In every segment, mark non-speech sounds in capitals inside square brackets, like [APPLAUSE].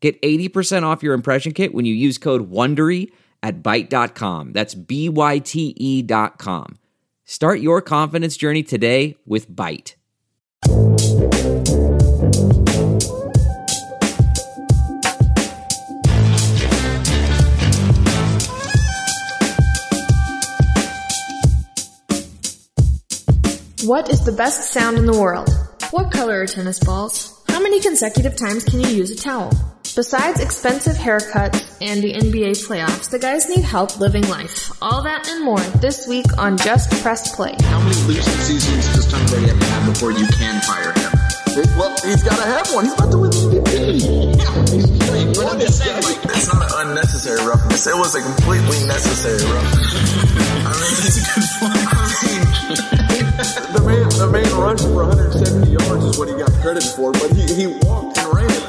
Get 80% off your impression kit when you use code WONDERY at Byte.com. That's B-Y-T-E dot com. Start your confidence journey today with Byte. What is the best sound in the world? What color are tennis balls? How many consecutive times can you use a towel? Besides expensive haircuts and the NBA playoffs, the guys need help living life. All that and more this week on Just Press Play. How many losing seasons does Tom Brady have to have before you can fire him? Well, he's got to have one. He's about to win the MVP. Yeah, But I'm just saying, like, it's not an unnecessary roughness. It was a completely necessary roughness. [LAUGHS] I mean, That's a good point. [LAUGHS] [LAUGHS] the man, the man rushed for 170 yards is what he got credit for, but he, he walked and ran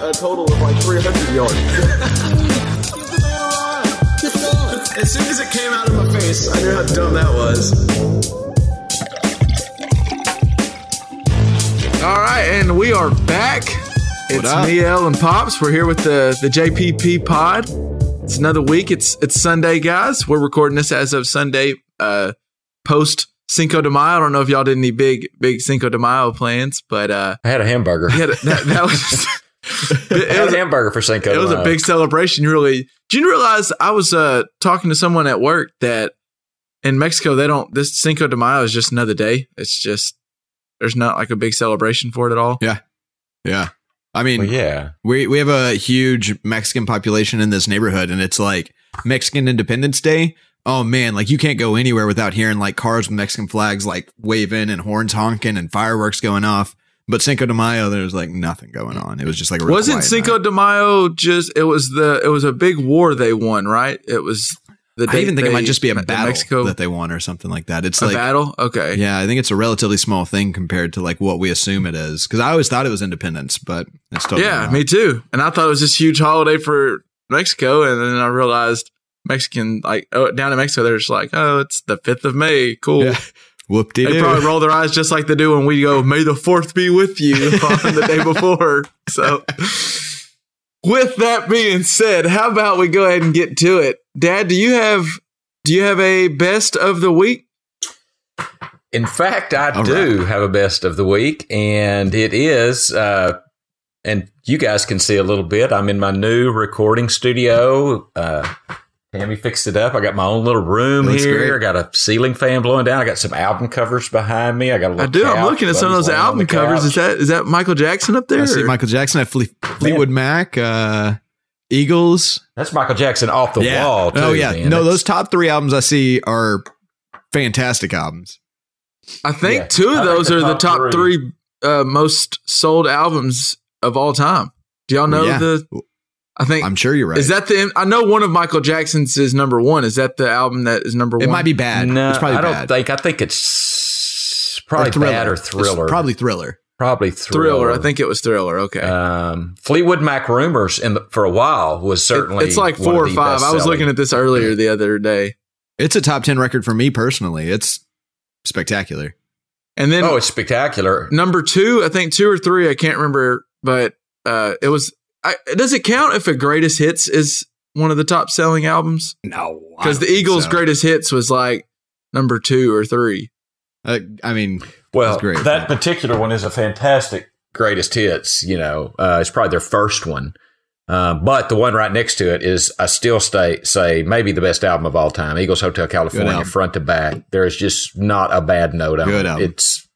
a total of like 300 yards. Give the man a run. Get going. As soon as it came out of my face, I knew how dumb that was. All right, and we are back. It's up? me, El, and Pops. We're here with the the JPP Pod. It's another week. It's it's Sunday, guys. We're recording this as of Sunday, uh, post Cinco de Mayo. I don't know if y'all did any big big Cinco de Mayo plans, but uh, I had a hamburger. yeah, that, that, that was I [LAUGHS] [LAUGHS] it had was a hamburger for Cinco. it was a big celebration. Really did you realize I was uh talking to someone at work that in Mexico they don't this Cinco de Mayo is just another day. It's just there's not like a big celebration for it at all. Yeah, yeah. I mean, Well, yeah. we we have a huge Mexican population in this neighborhood, and it's like Mexican Independence Day. Oh man, like you can't go anywhere without hearing like cars with Mexican flags like waving and horns honking and fireworks going off. But Cinco de Mayo, there was like nothing going on. It was just like Wasn't Cinco night. de Mayo just it was the it was a big war they won, right? It was the I even think it might just be a battle Mexico that they won or something like that. It's a like battle. Okay. yeah, I think it's a relatively small thing compared to like what we assume it is. Because I always thought it was independence, but it's totally Yeah, me too. And I thought it was this huge holiday for Mexico, and then I realized Mexican like oh, down in Mexico they're just like oh it's the fifth of May, cool. Yeah. Whoop de They probably roll their eyes just like they do when we go May the Fourth be with you [LAUGHS] on the day before. So, with that being said, how about we go ahead and get to it? Dad, do you have do you have a best of the week? In fact, I All do have a best of the week, and it is, uh, and you guys can see a little bit. I'm in my new recording studio. Uh, Tammy fixed it up. I got my own little room here. great. I got a ceiling fan blowing down. I got some album covers behind me. I got a little I do. I'm looking at some of those album covers. couch. Is that is that Michael Jackson up there? I see Michael Jackson at Fle- Fleetwood Mac, uh, Eagles. That's Michael Jackson off the yeah. wall. Too, oh yeah. man. No, That's- those top three albums I see are fantastic albums. I think Yeah. two of those the are the top top three. three, uh, most sold albums of all time. Do y'all know Yeah. the? I think I'm sure you're right. is that the. I know one of Michael Jackson's is number one. Is that the album that is number one? it might be bad. No, it's probably I don't bad. think. I think it's probably Thriller. bad or It's thriller. probably thriller. probably Thriller. thriller. I think it was Thriller. Okay. Um, Fleetwood Mac Rumors in the, for a while was It- certainly it's like four of or five. I was looking at this earlier the other day, It's a top ten record for me personally. It's spectacular. and then Oh, it's spectacular. number two. I think two or three. I can't remember, but uh, it was. I, does it count if a greatest hits is one of the top selling albums? No, Because the Eagles' greatest hits was like number two or three. Uh, I mean, Well, That's great. that particular one is a fantastic greatest hits. You know, uh, it's probably their first one. Uh, but the one right next to it is, I still stay, say, maybe the best album of all time. Eagles Hotel California, front to back. There is just not a bad note on Good it. album. It's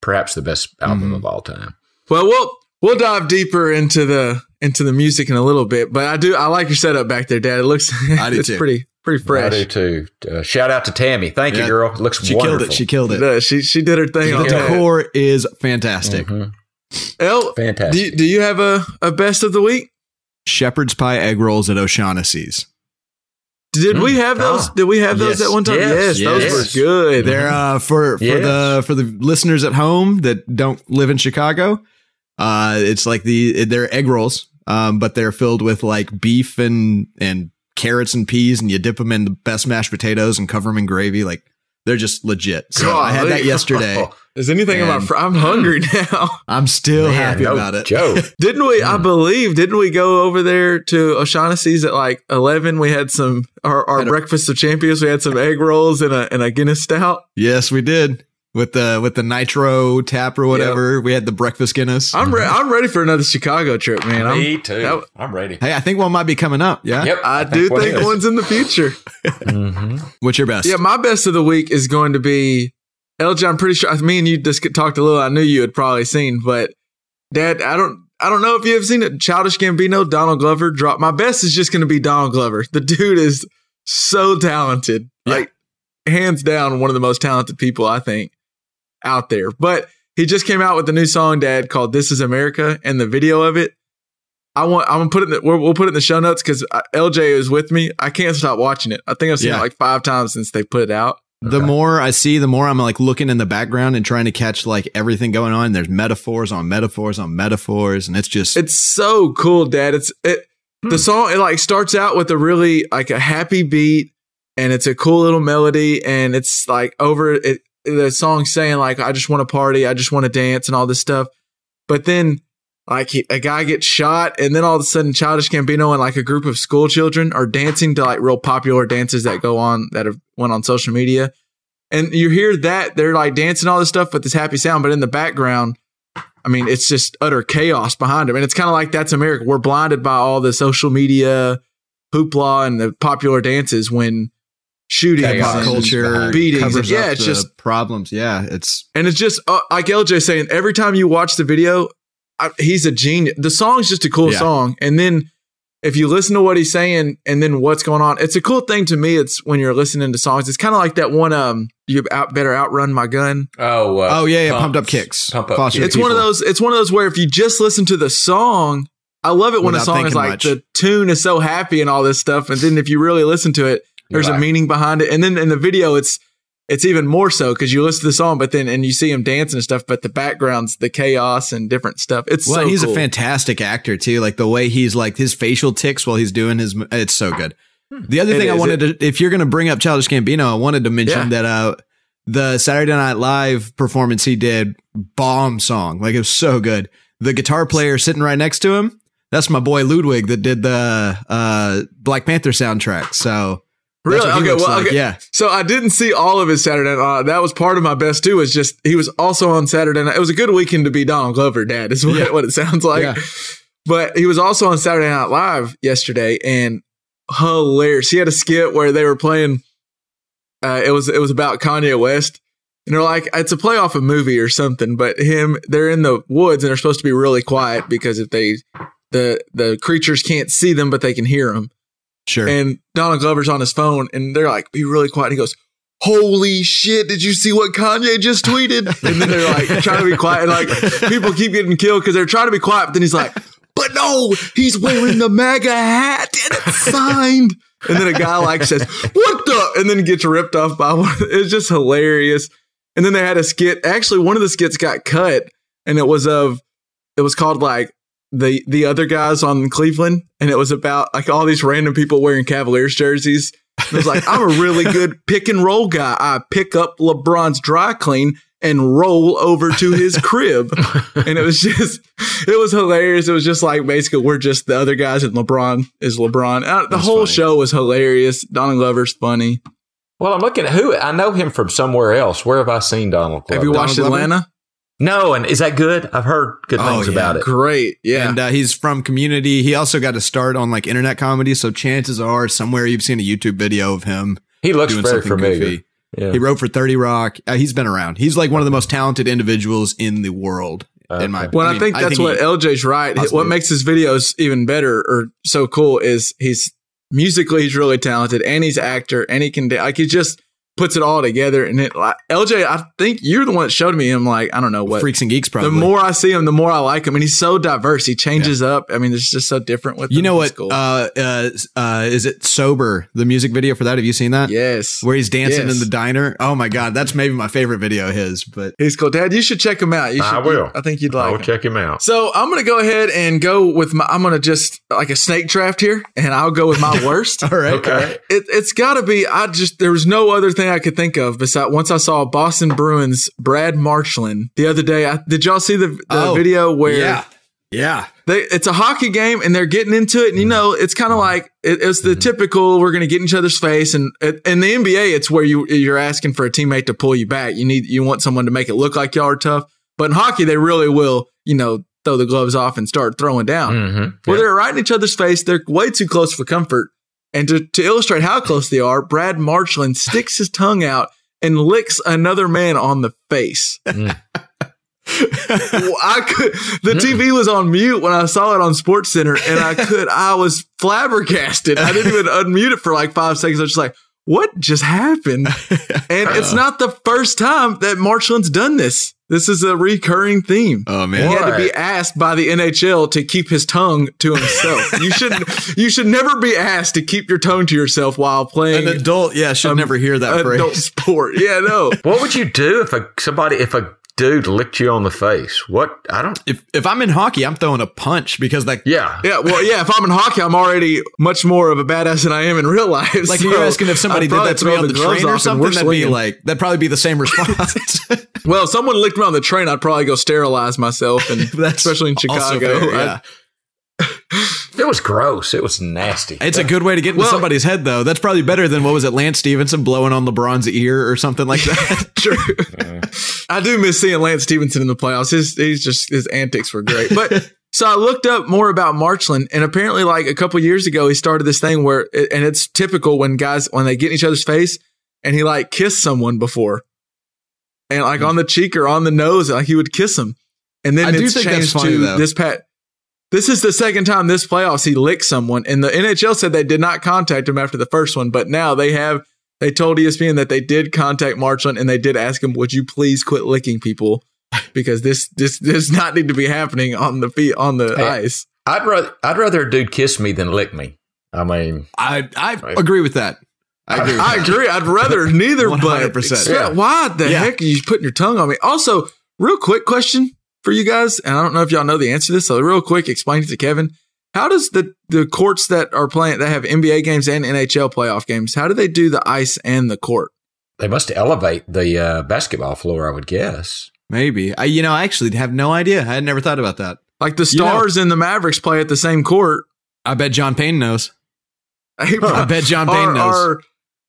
perhaps the best album Mhm. of all time. Well, we'll we'll dive deeper into the into the music in a little bit, but I do I like your setup back there, Dad. It looks I do [LAUGHS] it's too. pretty pretty I fresh. do too. Uh, shout out to Tammy. Thank you, girl. It looks she wonderful. killed it. She killed It it. She she did her thing The on that. decor is fantastic. Mhm. El, Fantastic. do you, do you have a, a best of the week? shepherd's pie egg rolls at O'Shaughnessy's. Did we have those? Ah. Did we have those Yes. at one time? Yes. Yes, those Yes. were good. They're uh, for for Yes. the for the listeners at home that don't live in Chicago. Uh, it's like the they're egg rolls, um, but they're filled with like beef and and carrots and peas, and you dip them in the best mashed potatoes and cover them in gravy. Like they're just legit. So I had that [LAUGHS] yesterday. Is anything about? Fr- I'm hungry now. [LAUGHS] I'm still Man, happy no about it. Joke. [LAUGHS] Didn't we? I believe. Didn't we go over there to O'Shaughnessy's at like eleven? We had some our, our Had a- breakfast of champions. We had some egg rolls and a and a Guinness stout. Yes, we did with the with the nitro tap or whatever. We had the breakfast Guinness. I'm re- I'm ready for another Chicago trip, man. I'm, Me too. that- I'm ready. hey, I think one might be coming up. Yeah. Yep. I, do one think is. one's in the future. [LAUGHS] Mhm. What's your best? Yeah, my best of the week is going to be LJ. I'm pretty sure. Me and you just talked a little. I knew you had probably seen, but Dad, I don't. I don't know if you have seen it. Childish Gambino, Donald Glover drop. My best is just going to be Donald Glover. The dude is so talented. Yeah. Like hands down, one of the most talented people I think out there. But he just came out with a new song, Dad, called "This Is America," and the video of it. I want. I'm gonna put it. In the, we'll, we'll put it in the show notes because uh, LJ is with me. I can't stop watching it. I think I've seen Yeah. it like five times since they put it out. The Okay. more I see, the more I'm like looking in the background and trying to catch like everything going on. There's metaphors on metaphors on metaphors, and it's just It's so cool, Dad. It's it. The hmm. song it like starts out with a really like a happy beat, and it's a cool little melody, and it's like over it. The song saying like I just want to party, I just want to dance, and all this stuff. But then like a guy gets shot, and then all of a sudden, Childish Gambino and like a group of school children are dancing to like real popular dances that go on that have went on social media. And you hear that they're like dancing all this stuff with this happy sound, but in the background, I mean, it's just utter chaos behind them. And it's kind of like that's America. We're blinded by all the social media hoopla and the popular dances when shootings Chaos. pop culture beatings. covers yeah, up it's just problems. Yeah, it's and it's just uh, like LJ saying, every time you watch the video, I, he's a genius. The song's just a cool Yeah. song. And then if you listen to what he's saying and then what's going on, it's a cool thing to me. It's when you're listening to songs. It's kind of like that one, um, you out, better outrun my gun. Oh, uh, oh yeah, yeah, pump- pumped up kicks. Pump up Foster kicks. It's one of those. It's one of those where if you just listen to the song, I love it when a song is like much. the tune is so happy and all this stuff, and then if you really listen to it, You're there's a meaning behind it, and then in the video, it's it's even more so because you listen to the song, but then and you see him dancing and stuff, but the background's the chaos and different stuff. It's Well, so he's cool. a fantastic actor too. Like the way he's like his facial ticks while he's doing his. It's so good. The other It thing I is. wanted to, if you're going to bring up Childish Gambino, I wanted to mention Yeah. that uh, the Saturday Night Live performance he did, bomb song, like it was so good. The guitar player sitting right next to him, that's my boy Ludwig that did the uh, Black Panther soundtrack. So that's Really? Okay, well, like. okay. yeah, So I didn't see all of his Saturday Night. Live. that was part of my best too. Was just he was also on Saturday Night. It was a good weekend to be Donald Glover, Dad. Is what, Yeah. [LAUGHS] what it sounds like. Yeah. But he was also on Saturday Night Live yesterday, and hilarious. He had a skit where they were playing. Uh, it was it was about Kanye West, and they're like, it's a play off a movie or something. But him, they're in the woods and they're supposed to be really quiet because if they the the creatures can't see them, but they can hear them sure. and Donald Glover's on his phone, and they're like, "Be really quiet." And he goes, "Holy shit! Did you see what Kanye just tweeted?" [LAUGHS] And then they're like trying to be quiet, and like people keep getting killed because they're trying to be quiet. But then he's like, "But no, he's wearing the MAGA hat, and it's signed." And then a guy like says, "What the?" And then gets ripped off by one. [LAUGHS] It's just hilarious. And then they had a skit. Actually, one of the skits got cut, and it was of it was called like the the other guys on Cleveland, and it was about like all these random people wearing Cavaliers jerseys. It was like I'm a really good [LAUGHS] pick and roll guy. I pick up LeBron's dry clean and roll over to his crib, [LAUGHS] and it was just it was hilarious. It was just like basically we're just the other guys, and LeBron is LeBron. Uh, the That's whole funny. show was hilarious. Donald Glover's funny. Well, I'm looking at who I know him from somewhere else. Where have I seen Donald Glover? Have you watched Glover? Atlanta? No, and is that good? I've heard good Oh, things yeah. about it. Great, yeah. And uh, he's from Community. He also got to start on like internet comedy. So chances are somewhere you've seen a YouTube video of him He looks doing very something familiar. goofy. Yeah. He wrote for 30 Rock. Uh, he's been around. He's like one of the most talented individuals in the world. In my Okay. Well, I, mean, think that's what he- LJ's right. Possibly. What makes his videos even better or so cool is he's musically he's really talented and he's actor and he can da- like he's just puts it all together. And it, like, LJ, I think you're the one that showed me him. Like, I don't know what. Freaks and geeks, probably. the more I see him, the more I like him, and he's so diverse. He changes up. I mean, it's just so different with you know It's what? cool. Uh, uh, uh, is it sober? The music video for that. Have you seen that? yes, Where he's dancing Yes. in the diner. Oh my god, that's maybe my favorite video of his. But he's cool. Dad, you should check him out. You should, I will. I think you'd like. I like will him. check him out. So I'm gonna go ahead and go with my. I'm gonna just like a snake draft here, and I'll go with my [LAUGHS] worst. all right, Okay. It, it's got to be. I just there was no other thing I could think of besides once I saw Boston Bruins Brad Marchand the other day. I, did y'all see the, the Oh, video where yeah, yeah. they, it's a hockey game and they're getting into it, and you mm-hmm. know it's kind of mm-hmm. like it, it's the mm-hmm. typical we're going to get in each other's face, and in the NBA it's where you you're asking for a teammate to pull you back. You need you want someone to make it look like y'all are tough, but in hockey they really will you know throw the gloves off and start throwing down. Mm-hmm. Well, they're right in each other's face. They're way too close for comfort. And to, to illustrate how close they are, Brad Marchand sticks his tongue out and licks another man on the face. Mm. Well, I could. The mm. TV was on mute when I saw it on Sports Center, and I could. I was flabbergasted. I didn't even unmute it for like five seconds. I was just like, "What just happened?" And it's uh. not the first time that Marchand's done this. This is a recurring theme. Oh man, He had to be asked by the NHL to keep his tongue to himself. you should [LAUGHS] you should never be asked to keep your tongue to yourself while playing an adult, yeah, should um, never hear that adult phrase. sport. Yeah, no. What would you do if a somebody if a dude licked you on the face? What I don't. If if I'm in hockey, I'm throwing a punch because like Yeah. Yeah, well, yeah. If I'm in hockey, I'm already much more of a badass than I am in real life. like so you're asking if somebody I'd did that to me on the, gloves train or off we're something, that'd be like that'd probably be the same response. [LAUGHS] [LAUGHS] Well, if someone licked me on the train, I'd probably go sterilize myself, and [LAUGHS] That's especially in Chicago. fair, yeah. It was gross. It was nasty. It's a good way to get into Well- somebody's head, though. That's probably better than what was it, Lance Stephenson blowing on LeBron's ear or something like that. [LAUGHS] True. I do miss seeing Lance Stephenson in the playoffs. His he's just his antics were great. But [LAUGHS] so I looked up more about Marchand, and apparently, like a couple years ago, he started this thing where, and it's typical when guys when they get in each other's face, and he like kissed someone before, and like on the cheek or on the nose, like he would kiss them, and then I do it's think that's changed funny, to though. this pat. This is the second time this playoffs he licked someone, and the NHL said they did not contact him after the first one, but now they have. They told ESPN that they did contact Marchand and they did ask him, "Would you please quit licking people?" Because this this does not need to be happening on the feet on the Hey. ice. I'd rather I'd rather a dude kiss me than lick me. I mean, I I agree with that. I agree. With I that. agree. I'd rather neither, 100%. [LAUGHS] except- Yeah. why the Yeah. heck are you putting your tongue on me? Also, real quick question for you guys, and I don't know if y'all know the answer to this. So, real quick, explain it to Kevin. How does the the courts that are playing that have NBA games and NHL playoff games? How do they do the ice and the court? they must elevate the uh, basketball floor. I would guess. Maybe. I you know I actually have no idea. I had never thought about that. Like the You know- Stars and the Mavericks play at the same court. I bet John Payne knows. [LAUGHS] I I bet John Payne knows. Our,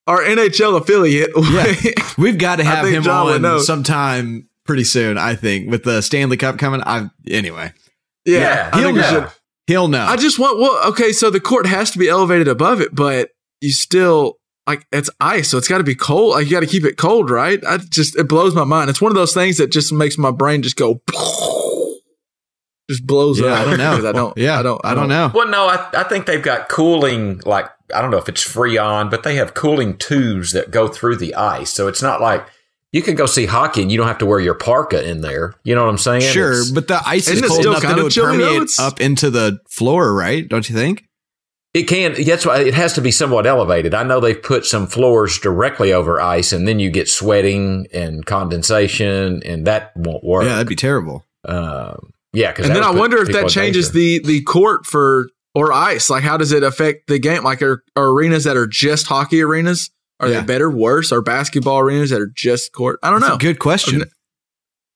our NHL affiliate. Yeah. [LAUGHS] We've got to have him John on know. sometime pretty soon. I think with the Stanley Cup coming. I anyway. yeah, Yeah, he'll think know. should. He'll know. I just want well, okay, so the court has to be elevated above it, but you still like it's ice, so it's got to be cold. Like you got to keep it cold, right? I just it blows my mind. It's one of those things that just makes my brain just go, [LAUGHS] just blows yeah, up. I don't know. [LAUGHS] 'Cause I don't. Yeah, I don't. I don't know. Well, no, I, I think they've got cooling. Like I don't know if it's freon, but they have cooling tubes that go through the ice, so it's not like you can go see hockey and you don't have to wear your parka in there. You know what I'm saying? Sure, It's- but the ice is cold still enough that it of would permeate It's- up into the floor, right? Don't you think? It can. That's why it has to be somewhat elevated. I know they've put some floors directly over ice, and then you get sweating and condensation, and that won't work. Yeah, that'd be terrible. Um, yeah, because And then I wonder if that changes the the court for or ice. Like, how does it affect the game? Like, are, are arenas that are just hockey arenas are Yeah. they better, worse? Or basketball arenas that are just court? I don't That's know. a good question.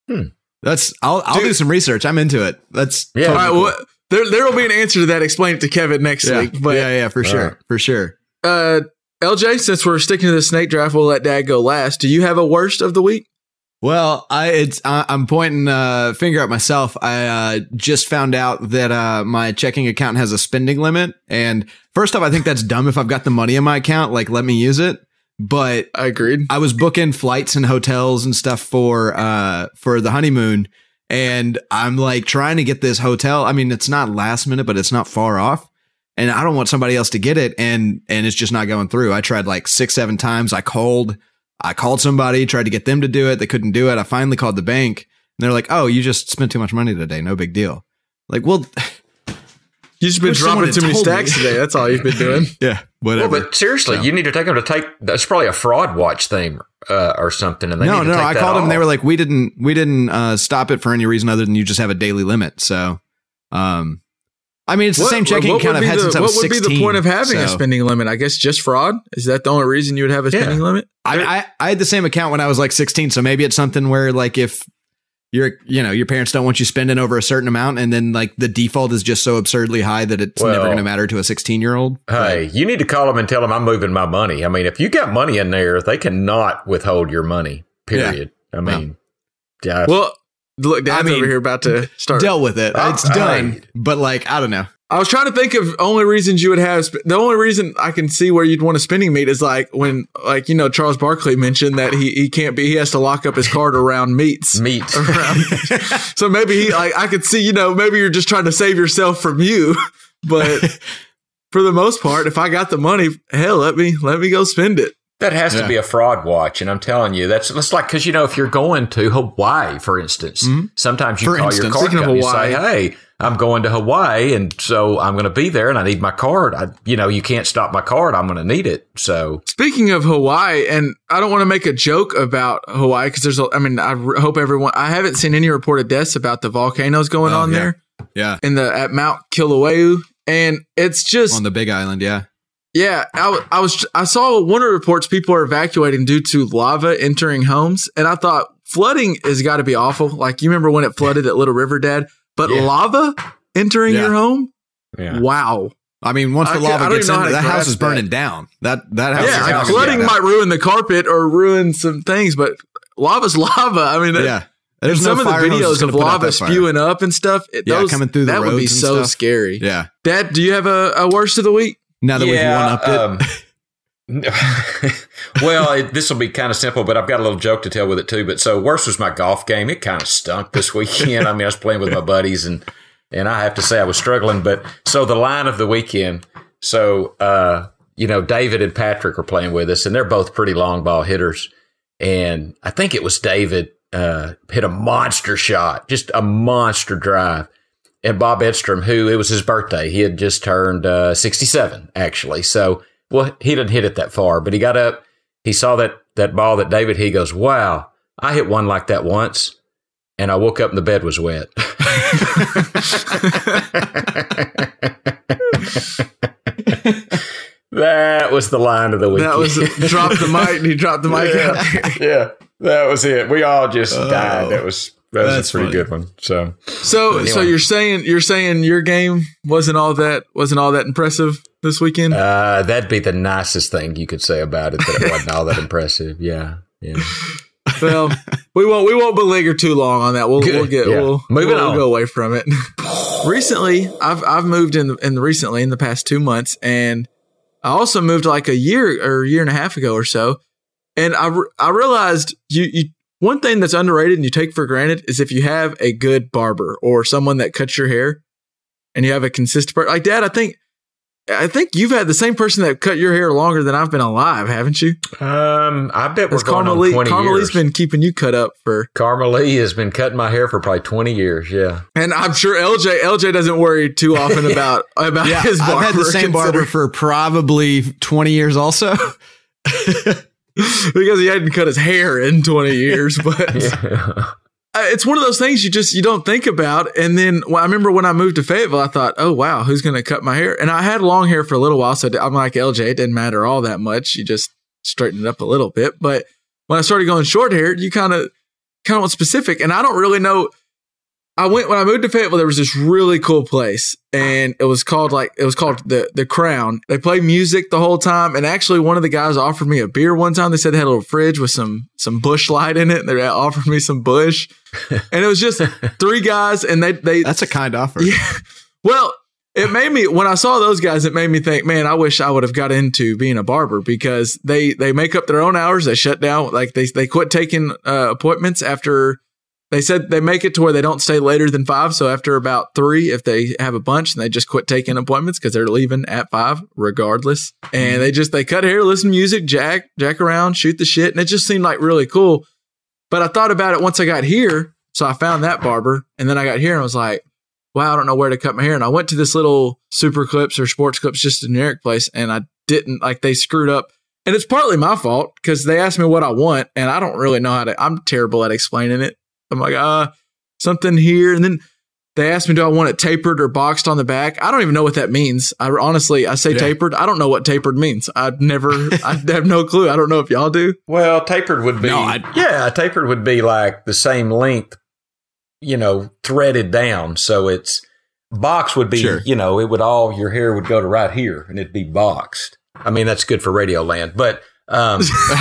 Hmm. That's I'll I'll Dude. do some research. I'm into it. That's Yeah. Totally right, cool. well, there there will be an answer to that. Explain it to Kevin next yeah. week. But yeah, yeah, for sure, right. for sure. uh, LJ, since we're sticking to the snake draft, we'll let Dad go last. Do you have a worst of the week? Well, I it's I, I'm pointing uh, finger at myself. I uh, just found out that uh, my checking account has a spending limit, and first off, I think that's dumb. If I've got the money in my account, like let me use it. But I agreed. I was booking flights and hotels and stuff for uh for the honeymoon and I'm like trying to get this hotel. I mean, it's not last minute, but it's not far off. And I don't want somebody else to get it and and it's just not going through. I tried like 6 7 times. I called I called somebody, tried to get them to do it. They couldn't do it. I finally called the bank and they're like, oh, you just spent too much money today. No big deal. Like, well, You just been dropping too many told me. stacks today. That's all you've been doing. [LAUGHS] yeah, Well, whatever. but seriously, So- you need to take them to take. That's probably a fraud watch thing uh, or something. And they no, need to no, take I that called them. They were like, we didn't, we didn't uh, stop it for any reason other than you just have a daily limit. So, um, I mean, it's the same checking what account I've had the, since I was What would 16. be the point of having a spending limit? I guess just fraud. Is that the only reason you would have a Yeah. spending limit? I, I I had the same account when I was like 16, so maybe it's something where like if your you know your parents don't want you spending over a certain amount, and then like the default is just so absurdly high that it's never going to matter to a 16 year old. Hey, you need to call them and tell them I'm moving my money. I mean, if you got money in there, they cannot withhold your money. Period. I mean, yeah. Well, look, Dad's I mean, over here about to start. dealt with it. Oh, it's done. hey. But like I don't know. I was trying to think of only reasons you would have. Sp- the only reason I can see where you'd want a spending meat is like when, like you know, Charles Barkley mentioned that he he can't be. He has to lock up his card around meats. meat. [LAUGHS] Around. so maybe he like I could see. You know, maybe you're just trying to save yourself from you, [LAUGHS] but. [LAUGHS] For the most part, if I got the money, hell, let me let me go spend it. That has Yeah. to be a fraud watch, and I'm telling you, that's that's like because you know if you're going to Hawaii, for instance, mm-hmm. sometimes you For call instance. your card company and Hawaii. say, "Hey, I'm going to Hawaii, and so I'm going to be there, and I need my card. I, you know, you can't stop my card. I'm going to need it." So Speaking of Hawaii, and I don't want to make a joke about Hawaii because there's, a, I mean, I hope everyone. I haven't seen any reported deaths about the volcanoes going Oh, on yeah. there Yeah, in the at Mount Kilauea, and it's just on the Big Island. Yeah, yeah. I, I, was I saw one of the reports people are evacuating due to lava entering homes, and I thought flooding has got to be awful. Like you remember when it flooded at Little River, Dad, but Yeah. lava entering Yeah. your home, yeah, wow. I mean, once the I lava gets even in, how that house is burning down. That that house. yeah, is like, gonna flooding get might ruin the carpet or ruin some things, but lava's lava. I mean, out. it- Yeah, And There's some of the fire hose that's videos of lava that spewing up and stuff, it, Yeah, those, coming through the that would be so stuff. scary. Yeah. Dad, do you have a, a worst of the week? Now that we've one upped it, um, [LAUGHS] [LAUGHS] well, this will be kind of simple, but I've got a little joke to tell with it too. But so worst was my golf game. It kind of stunk this weekend. I mean, I was playing with my buddies, and and I have to say I was struggling. But so the line of the weekend. So uh, you know, David and Patrick were playing with us, and they're both pretty long ball hitters. And I think it was David uh, hit a monster shot, just a monster drive. And Bob Edstrom, who it was his birthday, he had just turned uh, 67, actually. So, well, he didn't hit it that far, but he got up, he saw that that ball that David, he goes, "Wow, I hit one like that once." And I woke up and the bed was wet. [LAUGHS] that was the line of the week. That was drop the mic. He dropped the mic [LAUGHS] out yeah, that was it. We all just oh. died. That was that was that's a pretty funny. good one. So So, so you're saying you're saying your game wasn't all that wasn't all that impressive this weekend? uh, that'd be the nicest thing you could say about it. That it wasn't all that impressive. [LAUGHS] Yeah, yeah. [LAUGHS] well, we won't we won't belinger too long on that. We'll Good. we'll get Yeah. we'll, Moving we'll on. go away from it. [LAUGHS] recently, I've I've moved in the, in recently in the past two months, and I also moved like a year or a year and a half ago or so, and I re- I realized you you one thing that's underrated and you take for granted is if you have a good barber or someone that cuts your hair, and you have a consistent per- like Dad. I think. I think you've had the same person that cut your hair longer than I've been alive, haven't you? Um, I bet we're Because going Karma on Lee, twenty Karma years. Lee's been keeping you cut up for Karma Lee has been cutting my hair for probably twenty years. Yeah, And I'm sure LJ LJ doesn't worry too often [LAUGHS] about about yeah, his barber. I've had the same barber for probably 20 years. Also, [LAUGHS] [LAUGHS] because he hadn't cut his hair in 20 years. [LAUGHS] But yeah. It's one of those things you just you don't think about. And then well, I remember when I moved to Fayetteville, I thought, oh wow, who's going to cut my hair? And I had long hair for a little while, so I'm like LJ. It didn't matter all that much. You just straighten it up a little bit. But when I started going short hair, you kind of kind of want specific. And I don't really know. I went when I moved to Fayetteville. There was this really cool place, and it was called like it was called the the Crown. They play music the whole time, and actually, one of the guys offered me a beer one time. They said they had a little fridge with some some bush light in it, and they offered me some bush, [LAUGHS] and it was just three guys, and they they that's a kind offer. yeah. Well, it made me when I saw those guys, it made me think, man, I wish I would have got into being a barber because they they make up their own hours. They shut down, like they they quit taking uh, appointments after they said they make it to where they don't stay later than five. So after about three, if they have a bunch and they just quit taking appointments because they're leaving at five regardless. And mm-hmm. they just they cut hair, listen to music, jack, jack around, shoot the shit. And it just seemed like really cool. But I thought about it once I got here. So I found that barber. And then I got here and I was like, wow, I don't know where to cut my hair. And I went to this little super clips or sports clips, just a generic place. And I didn't like they screwed up. And it's partly my fault because they asked me what I want and I don't really know how to, I'm terrible at explaining it. I'm like, uh, something here. And then they asked me, do I want it tapered or boxed on the back? I don't even know what that means. I honestly, I say Yeah. tapered. I don't know what tapered means. I've never, I have no clue. I don't know if y'all do. Well, tapered would be No, I- yeah, tapered would be like the same length, you know, threaded down. So it's box would be, Sure. you know, it would all your hair would go to right here and it'd be boxed. I mean, that's good for radio land, but um, [LAUGHS]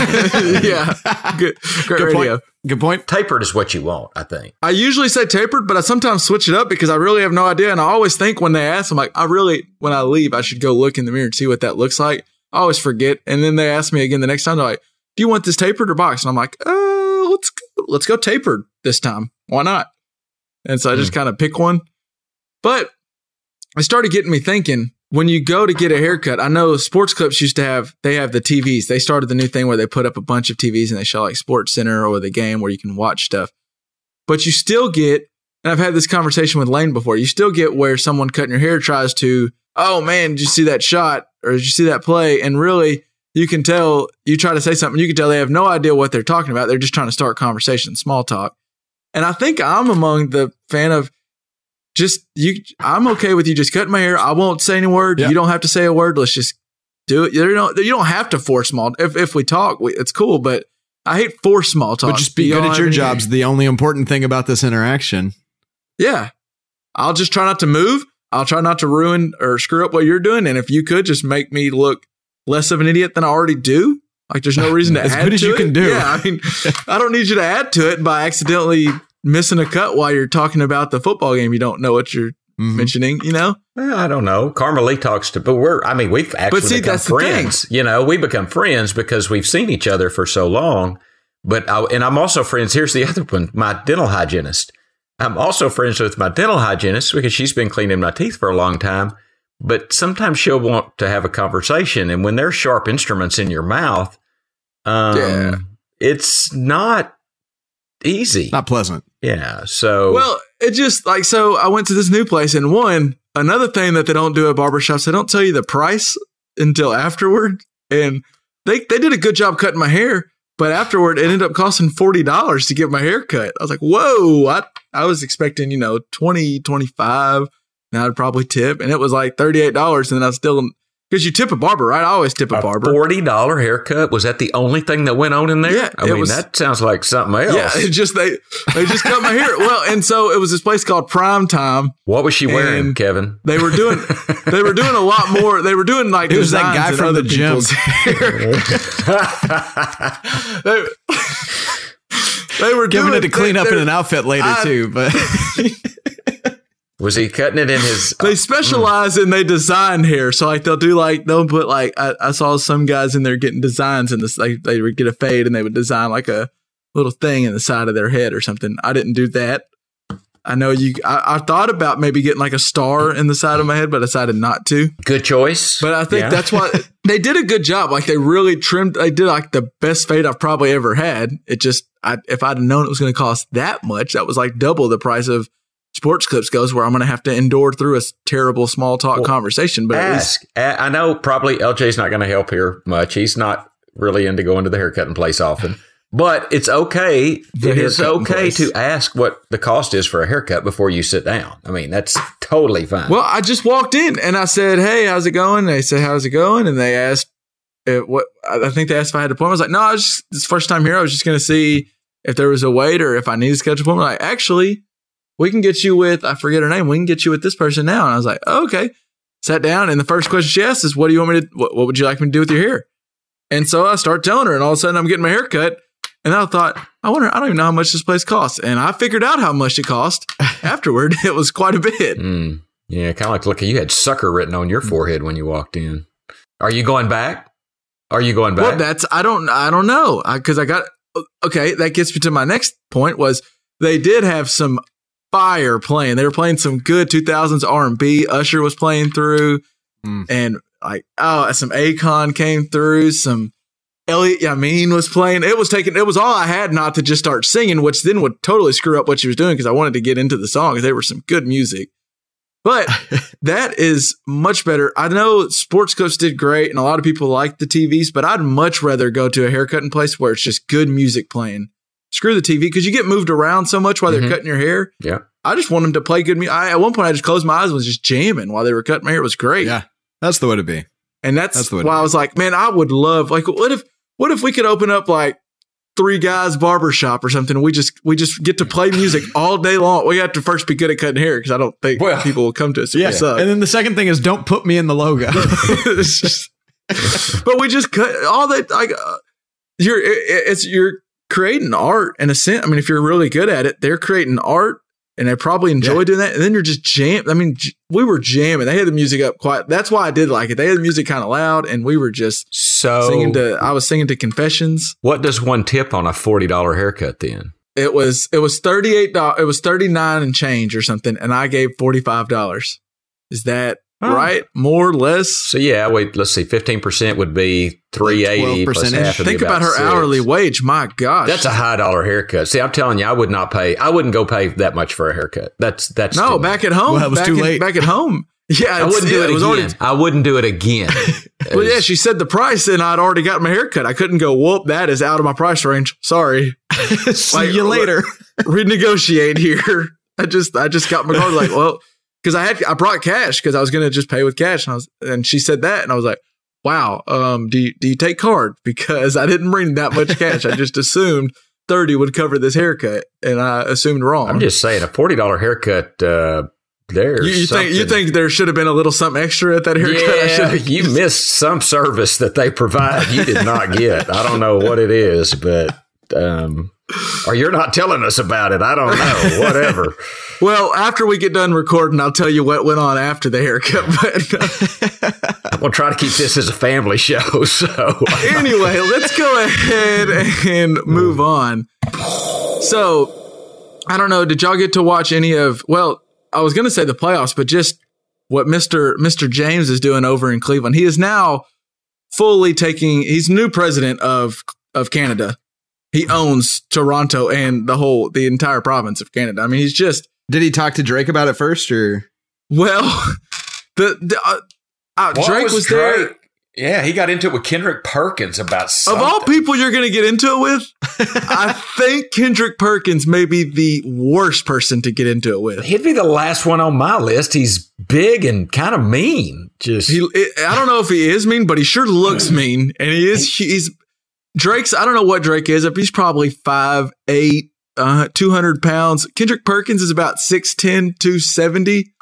yeah. Good, great Good radio. point. Good point. tapered is what you want, I think. I usually say tapered, but I sometimes switch it up because I really have no idea. And I always think when they ask, I'm like, I really, when I leave, I should go look in the mirror and see what that looks like. I always forget. And then they ask me again the next time, they're like, do you want this tapered or boxed? And I'm like, uh, let's go, let's go tapered this time. Why not? And so I just kind of pick one. But it started getting me thinking when you go to get a haircut, I know sports clips used to have, they have the TVs. They started the new thing where they put up a bunch of TVs and they show like Sports Center or the game where you can watch stuff. But you still get, and I've had this conversation with Lane before, you still get where someone cutting your hair tries to, oh man, did you see that shot or did you see that play? And really, you can tell, you try to say something, you can tell they have no idea what they're talking about. They're just trying to start conversation, small talk. And I think I'm among the fan of just you. I'm okay with you just cutting my hair. I won't say any word. Yeah. You don't have to say a word. Let's just do it. You don't. You don't have to force small. If if we talk, we, it's cool. But I hate force small talk. But just be good at your jobs. The only important thing about this interaction. Yeah, I'll just try not to move. I'll try not to ruin or screw up what you're doing. And if you could just make me look less of an idiot than I already do, like there's no reason to [LAUGHS] As add good as you it. can do. Yeah, I mean, [LAUGHS] I don't need you to add to it by accidentally missing a cut while you're talking about the football game. You don't know what you're Mhm. mentioning. You know. Well, I don't know. Karma Lee talks to, but we're, I mean, we've actually see, become that's friends. You know, we become friends because we've seen each other for so long. But, I, and I'm also friends. Here's the other one my dental hygienist. I'm also friends with my dental hygienist because she's been cleaning my teeth for a long time. But sometimes she'll want to have a conversation. And when there's sharp instruments in your mouth, um, Yeah. it's not easy. Not pleasant. yeah. So, Well, it just like so. I went to this new place, and one another thing that they don't do at barbershops, they don't tell you the price until afterward. And they they did a good job cutting my hair, but afterward, it ended up costing forty dollars to get my hair cut. I was like, whoa! I I was expecting you know 20 25 and I'd probably tip, and it was like thirty eight dollars, and I still because you tip a barber, right? I always tip a a barber. forty dollar haircut was that the only thing that went on in there? Yeah, I it mean was- that sounds like something else. Yeah, it just they they just cut my hair. Well, and so it was this place called Prime Time. What was she wearing, Kevin? They were doing they were doing a lot more. They were doing like It was that guy in from other the gym. they, they were Giving doing it to clean they, up in an outfit later I- too, but [LAUGHS] Was he cutting it in his? [LAUGHS] They specialize in they design hair, so like they'll do like they'll put like I, I saw some guys in there getting designs in this. Like they would get a fade and they would design like a little thing in the side of their head or something. I didn't do that. I know you. I, I thought about maybe getting like a star in the side of my head, but I decided not to. good choice. But I think Yeah. that's why [LAUGHS] they did a good job. Like they really trimmed. They did like the best fade I've probably ever had. It just, I, if I'd known it was going to cost that much, that was like double the price of sports clips goes. Where I'm going to have to endure through a terrible small talk Well, conversation. But least, ask. A- I know probably LJ's not going to help here much. He's not really into going to the haircutting place often. But it's okay. The it is okay place. to ask what the cost is for a haircut before you sit down. I mean, that's totally fine. well, I just walked in and I said, "Hey, how's it going?" They said, "How's it going?" And they asked, uh, "What?" I I think they asked if I had an appointment. I was like, "No, I was just this first time here. I was just going to see if there was a wait or if I needed to schedule an appointment." Like, actually, we can get you with I forget her name. We can get you with this person now. And I was like, oh, okay. Sat down, and the first question she asked is, "What do you want me to? What, what would you like me to do with your hair?" And so I start telling her, and all of a sudden I'm getting my hair cut. And I thought, I wonder, I don't even know how much this place costs. And I figured out how much it cost [LAUGHS] afterward. [LAUGHS] It was quite a bit. Mm, yeah, kind of like look, you had sucker written on your forehead when you walked in. Are you going back? Are you going back? Well, that's I don't I don't know because I, got okay. That gets me to my next point was they did have some fire playing. They were playing some good 2000s R&B. Usher was playing through, Mm. and like oh, some Akon came through. Some Elliott Yamin was playing. It was taking. It was all I had not to just start singing, which then would totally screw up what she was doing because I wanted to get into the song because they were some good music. But [LAUGHS] that is much better. I know Sports Coast did great, and a lot of people like the TVs, but I'd much rather go to a haircutting place where it's just good music playing. Screw the TV because you get moved around so much while they're Mhm. cutting your hair. Yeah. I just want them to play good music. I, at one point, I just closed my eyes and was just jamming while they were cutting my hair. It was great. Yeah. That's the way to be. And that's, That's the way why I was like, man, I would love like what if what if we could open up like three guys barber shop or something and we just we just get to play music [LAUGHS] all day long. We have to first be good at cutting hair because I don't think Well, people will come to us Yeah. And then the second thing is don't put me in the logo. [LAUGHS] Just- but we just cut all that like uh, you're it, it's you're creating art in a sense. I mean, if you're really good at it, they're creating art and they probably enjoy Yeah. doing that. And then you're just jam. I mean, j- we were jamming. They had the music up quite. That's why I did like it. They had the music kind of loud, and we were just So, singing to. I was singing to Confessions. what does one tip on a forty dollar haircut then? It was it was thirty eight dollars. It was thirty nine and change or something, and I gave forty five dollars. Is that Oh. right? More, or less? So yeah, wait. Let's see. Fifteen percent would be three eighty plus 12%. half. Think about her six. hourly wage. My gosh, That's a high dollar haircut. See, I'm telling you, I would not pay. I wouldn't go pay that much for a haircut. That's that's no. too Back at home, Well, it was back too in- late. Back at home, [LAUGHS] yeah, I wouldn't do yeah, it, again. already- I wouldn't do it again. [LAUGHS] well, yeah, she said the price, and I'd already got my haircut. I couldn't go. Whoop, that is out of my price range. Sorry, [LAUGHS] See Like, you later. renegotiate here. I just I just got my card like well because I had I brought cash because I was gonna just pay with cash and I was and she said that and I was like wow um do you do you take card [LAUGHS] because I didn't bring that much cash I just assumed thirty would cover this haircut and I assumed wrong. I'm just saying, a forty dollar haircut. Uh, there's you, you think you think there should have been a little something extra at that haircut? Yeah, you [LAUGHS] missed some service that they provide. You did not get. I don't know what it is, but um, or you're not telling us about it. I don't know. [LAUGHS] Whatever. well, after we get done recording, I'll tell you what went on after the haircut. But uh, I'm gonna try to keep this as a family show. [LAUGHS] So anyway, let's go ahead and move on. So, I don't know. Did y'all get to watch any of? Well, I was going to say the playoffs, but just what Mister Mister James is doing over in Cleveland. He is now fully taking. He's new president of of Canada. He owns Toronto and the whole the entire province of Canada. I mean, he's just Did he talk to Drake about it first or well. [LAUGHS] The, the uh, uh, Drake was, there. Yeah, he got into it with Kendrick Perkins about Of all people you're going to get into it with, I [LAUGHS] think Kendrick Perkins may be the worst person to get into it with. He'd be the last one on my list. He's big and kind of mean. Just He, I don't know if he is mean, but he sure looks [CLEARS THROAT] mean, and he is. He's Drake's. I don't know what Drake is. He's probably five eight, uh, two hundred pounds. Kendrick Perkins is about 6'10", 270,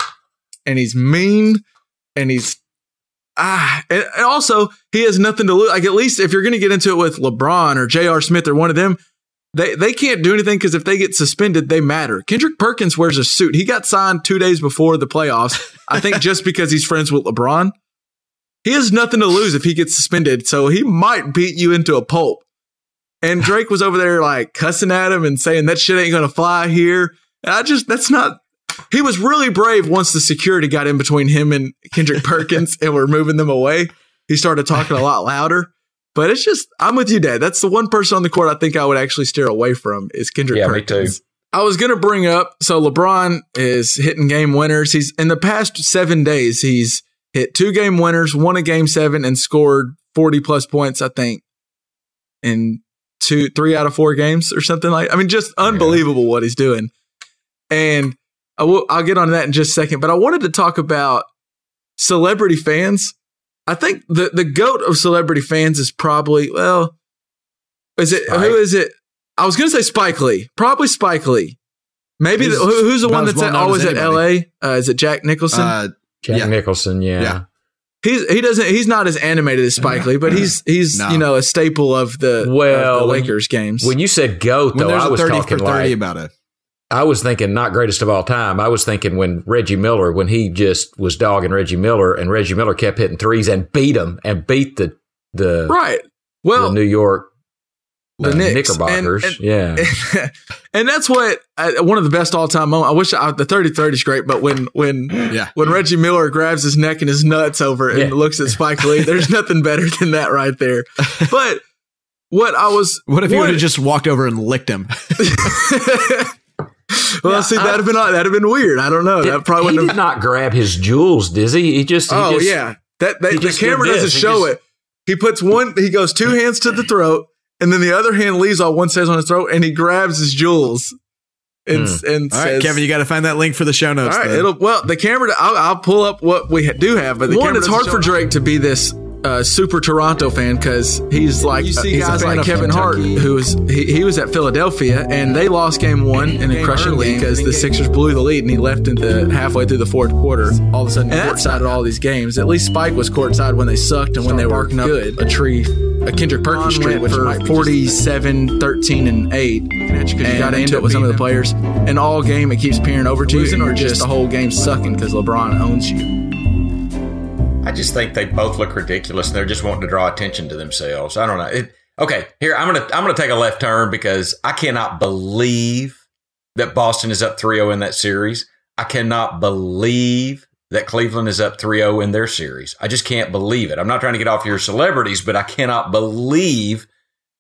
and he's mean, and he's ah, and, and also he has nothing to lose. Like at least if you're going to get into it with LeBron or J.R. Smith or one of them, they they can't do anything because if they get suspended, they matter. Kendrick Perkins wears a suit. He got signed two days before the playoffs. I think [LAUGHS] just because he's friends with LeBron. He has nothing to lose if he gets suspended, so he might beat you into a pulp. And Drake was over there like cussing at him and saying that shit ain't gonna fly here. And I just that's not. He was really brave once the security got in between him and Kendrick [LAUGHS] Perkins and were moving them away. He started talking a lot louder. But it's just I'm with you, Dad. That's the one person on the court I think I would actually steer away from is Kendrick Yeah, me Perkins. too. I was gonna bring up so LeBron is hitting game winners. He's in the past seven days, he's hit two game winners, won a game seven, and scored 40 plus points, I think, in two, three out of four games or something like I mean, just unbelievable what he's doing. And I will, I'll get on that in just a second, but I wanted to talk about celebrity fans. I think the, the goat of celebrity fans is probably, well, is it, Spike. who is it? I was going to say Spike Lee, probably Spike Lee. Maybe the, who's the one that's well at, always at. LA? Uh, is it Jack Nicholson? uh, Jack Yeah. Nicholson. Yeah. Yeah. he's he doesn't he's not as animated as Spike Lee, but he's he's No. you know a staple of the Well, of the Lakers games. When you said goat, when though, there's I a was 30 talking for 30 like about it. I was thinking not greatest of all time. I was thinking when Reggie Miller, when he just was dogging Reggie Miller, and Reggie Miller kept hitting threes and beat him and beat the the, right. the Well, New York the uh, Knicks. Knickerbockers. and- yeah. [LAUGHS] and that's what I, one of the best all time moments. I wish I, the 30 30 is great, but when when Yeah. when Reggie Miller grabs his neck and his nuts over it and Yeah. looks at Spike Lee, [LAUGHS] there's nothing better than that right there. But what I was What if he what- would have just walked over and licked him? [LAUGHS] well, see, that'd have been that'd have been weird. I don't know. That probably wouldn't did have. not grab his jewels, does he? He just. He Oh just- yeah, that, that the camera doesn't He show just- it. He puts one. He goes two hands to the throat, and then the other hand leaves all one says on his throat, and he grabs his jewels. And, Hmm. and All right, says, Kevin, you got to find that link for the show notes. right, then. it'll well the camera. I'll, I'll pull up what we ha- do have, but the One, one, it's it's hard hard for Drake to be this uh, super Toronto fan because he's like You he's guys a fan like of Kevin Hart, who was he, he was at Philadelphia and they lost game one in a crushing game because the Sixers blew the lead and he left in the halfway through the fourth quarter. all of a sudden, And that's side of all these games. At least Spike was courtside when they sucked and when they were good. A tree, a Kendrick Perkins which for might be 47, 13, and 8. you And got got to end into up with some of the players. And all game, it keeps peering over to you. Or just- the whole game sucking because LeBron owns you. I just think they both look ridiculous, and they're just wanting to draw attention to themselves. I don't know. It, okay, here I'm gonna I'm gonna take a left turn because I cannot believe that Boston is up 3-0 in that series. I cannot believe that Cleveland is up 3-0 in their series. I just can't believe it. I'm not trying to get off your celebrities, but I cannot believe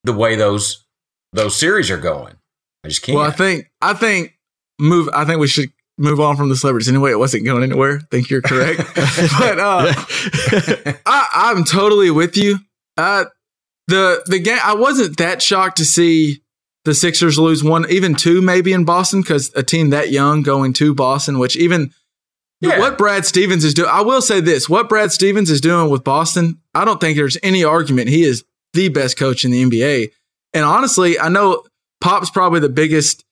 the way those those series are going. I just can't. Well, I think I think move. I think we should move on from the celebrities anyway. It wasn't going anywhere. I think you're correct. [LAUGHS] but uh, I, I'm totally with you. Uh, the the game. I wasn't that shocked to see the Sixers lose one, even two, maybe in Boston, because a team that young going to Boston, which even Yeah. what Brad Stevens is doing. I will say this: what Brad Stevens is doing with Boston, I don't think there's any argument. He is the best coach in the NBA. And honestly, I know Pop's probably the biggest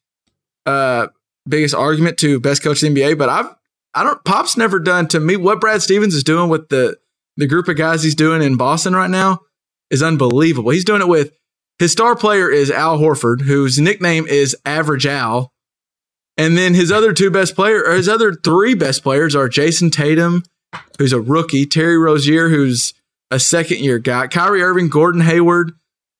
uh biggest argument to best coach in the NBA, but I've I don't Pop's never done to me what Brad Stevens is doing with the the group of guys he's doing in Boston right now is unbelievable. He's doing it with his star player is Al Horford, whose nickname is Average Al. And then his other two best player or his other three best players are Jayson Tatum, who's a rookie, Terry Rozier, who's a second year guy, Kyrie Irving, Gordon Hayward,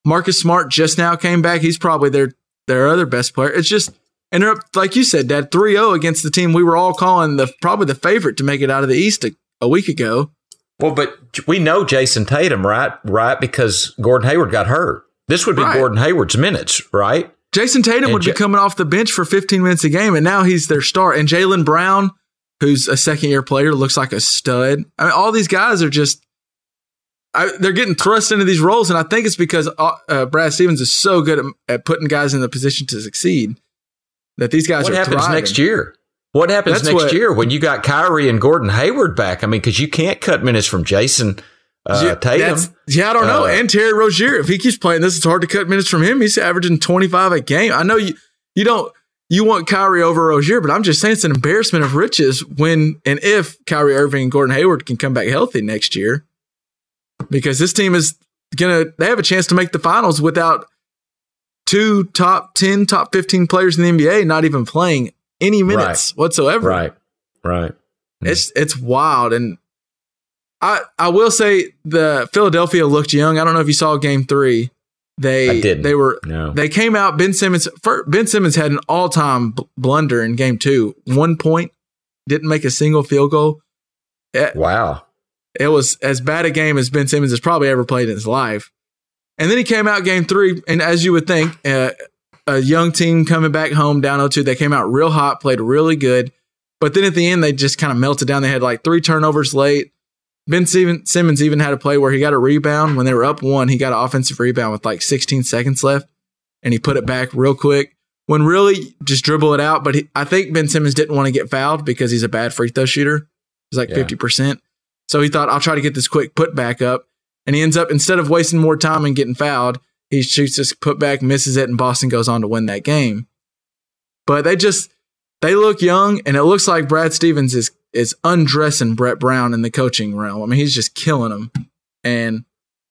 Marcus Smart just now came back. He's probably their their other best player. It's just and they're up, like you said, Dad, 3-0 against the team we were all calling the probably the favorite to make it out of the East a, a week ago. Well, but we know Jayson Tatum, right? Right, because Gordon Hayward got hurt. This would be Right. Gordon Hayward's minutes, right? Jayson Tatum And would Ja- be coming off the bench for 15 minutes a game, and now he's their star. And Jaylen Brown, who's a second year player, looks like a stud. I mean, all these guys are just. I, they're getting thrust into these roles, and I think it's because uh, uh, Brad Stevens is so good at, at putting guys in the position to succeed that these guys What happens thriving. next year? What happens That's next what- year when you got Kyrie and Gordon Hayward back? I mean, because you can't cut minutes from Jayson uh, Tatum. yeah, I don't know. Uh, and Terry Rozier, if he keeps playing this, it's hard to cut minutes from him. He's averaging 25 a game. I know you you don't you want Kyrie over Rozier, but I'm just saying it's an embarrassment of riches when and if Kyrie Irving and Gordon Hayward can come back healthy next year. Because this team is gonna they have a chance to make the finals without two top 10, top 15 players in the NBA not even playing any minutes whatsoever. right, right. Mm. It's it's wild, and I I will say the Philadelphia looked young. I don't know if you saw Game Three. They didn't. they were No. they came out. Ben Simmons Ben Simmons had an all time bl- blunder in Game Two. One point, didn't make a single field goal. It, Wow. it was as bad a game as Ben Simmons has probably ever played in his life. And then he came out Game Three, and as you would think, uh, a young team coming back home down 0-2. They came out real hot, played really good. But then at the end, they just kind of melted down. They had like three turnovers late. Ben Simmons even had a play where he got a rebound. When they were up one, he got an offensive rebound with like 16 seconds left and he put it back real quick. When really just dribble it out. But he, I think Ben Simmons didn't want to get fouled because he's a bad free throw shooter. He's like Yeah. 50%. So he thought, I'll try to get this quick put back up. And he ends up, instead of wasting more time and getting fouled, he shoots this put back, misses it, and Boston goes on to win that game. But they just, they look young, and it looks like Brad Stevens is is undressing Brett Brown in the coaching realm. I mean, he's just killing them. And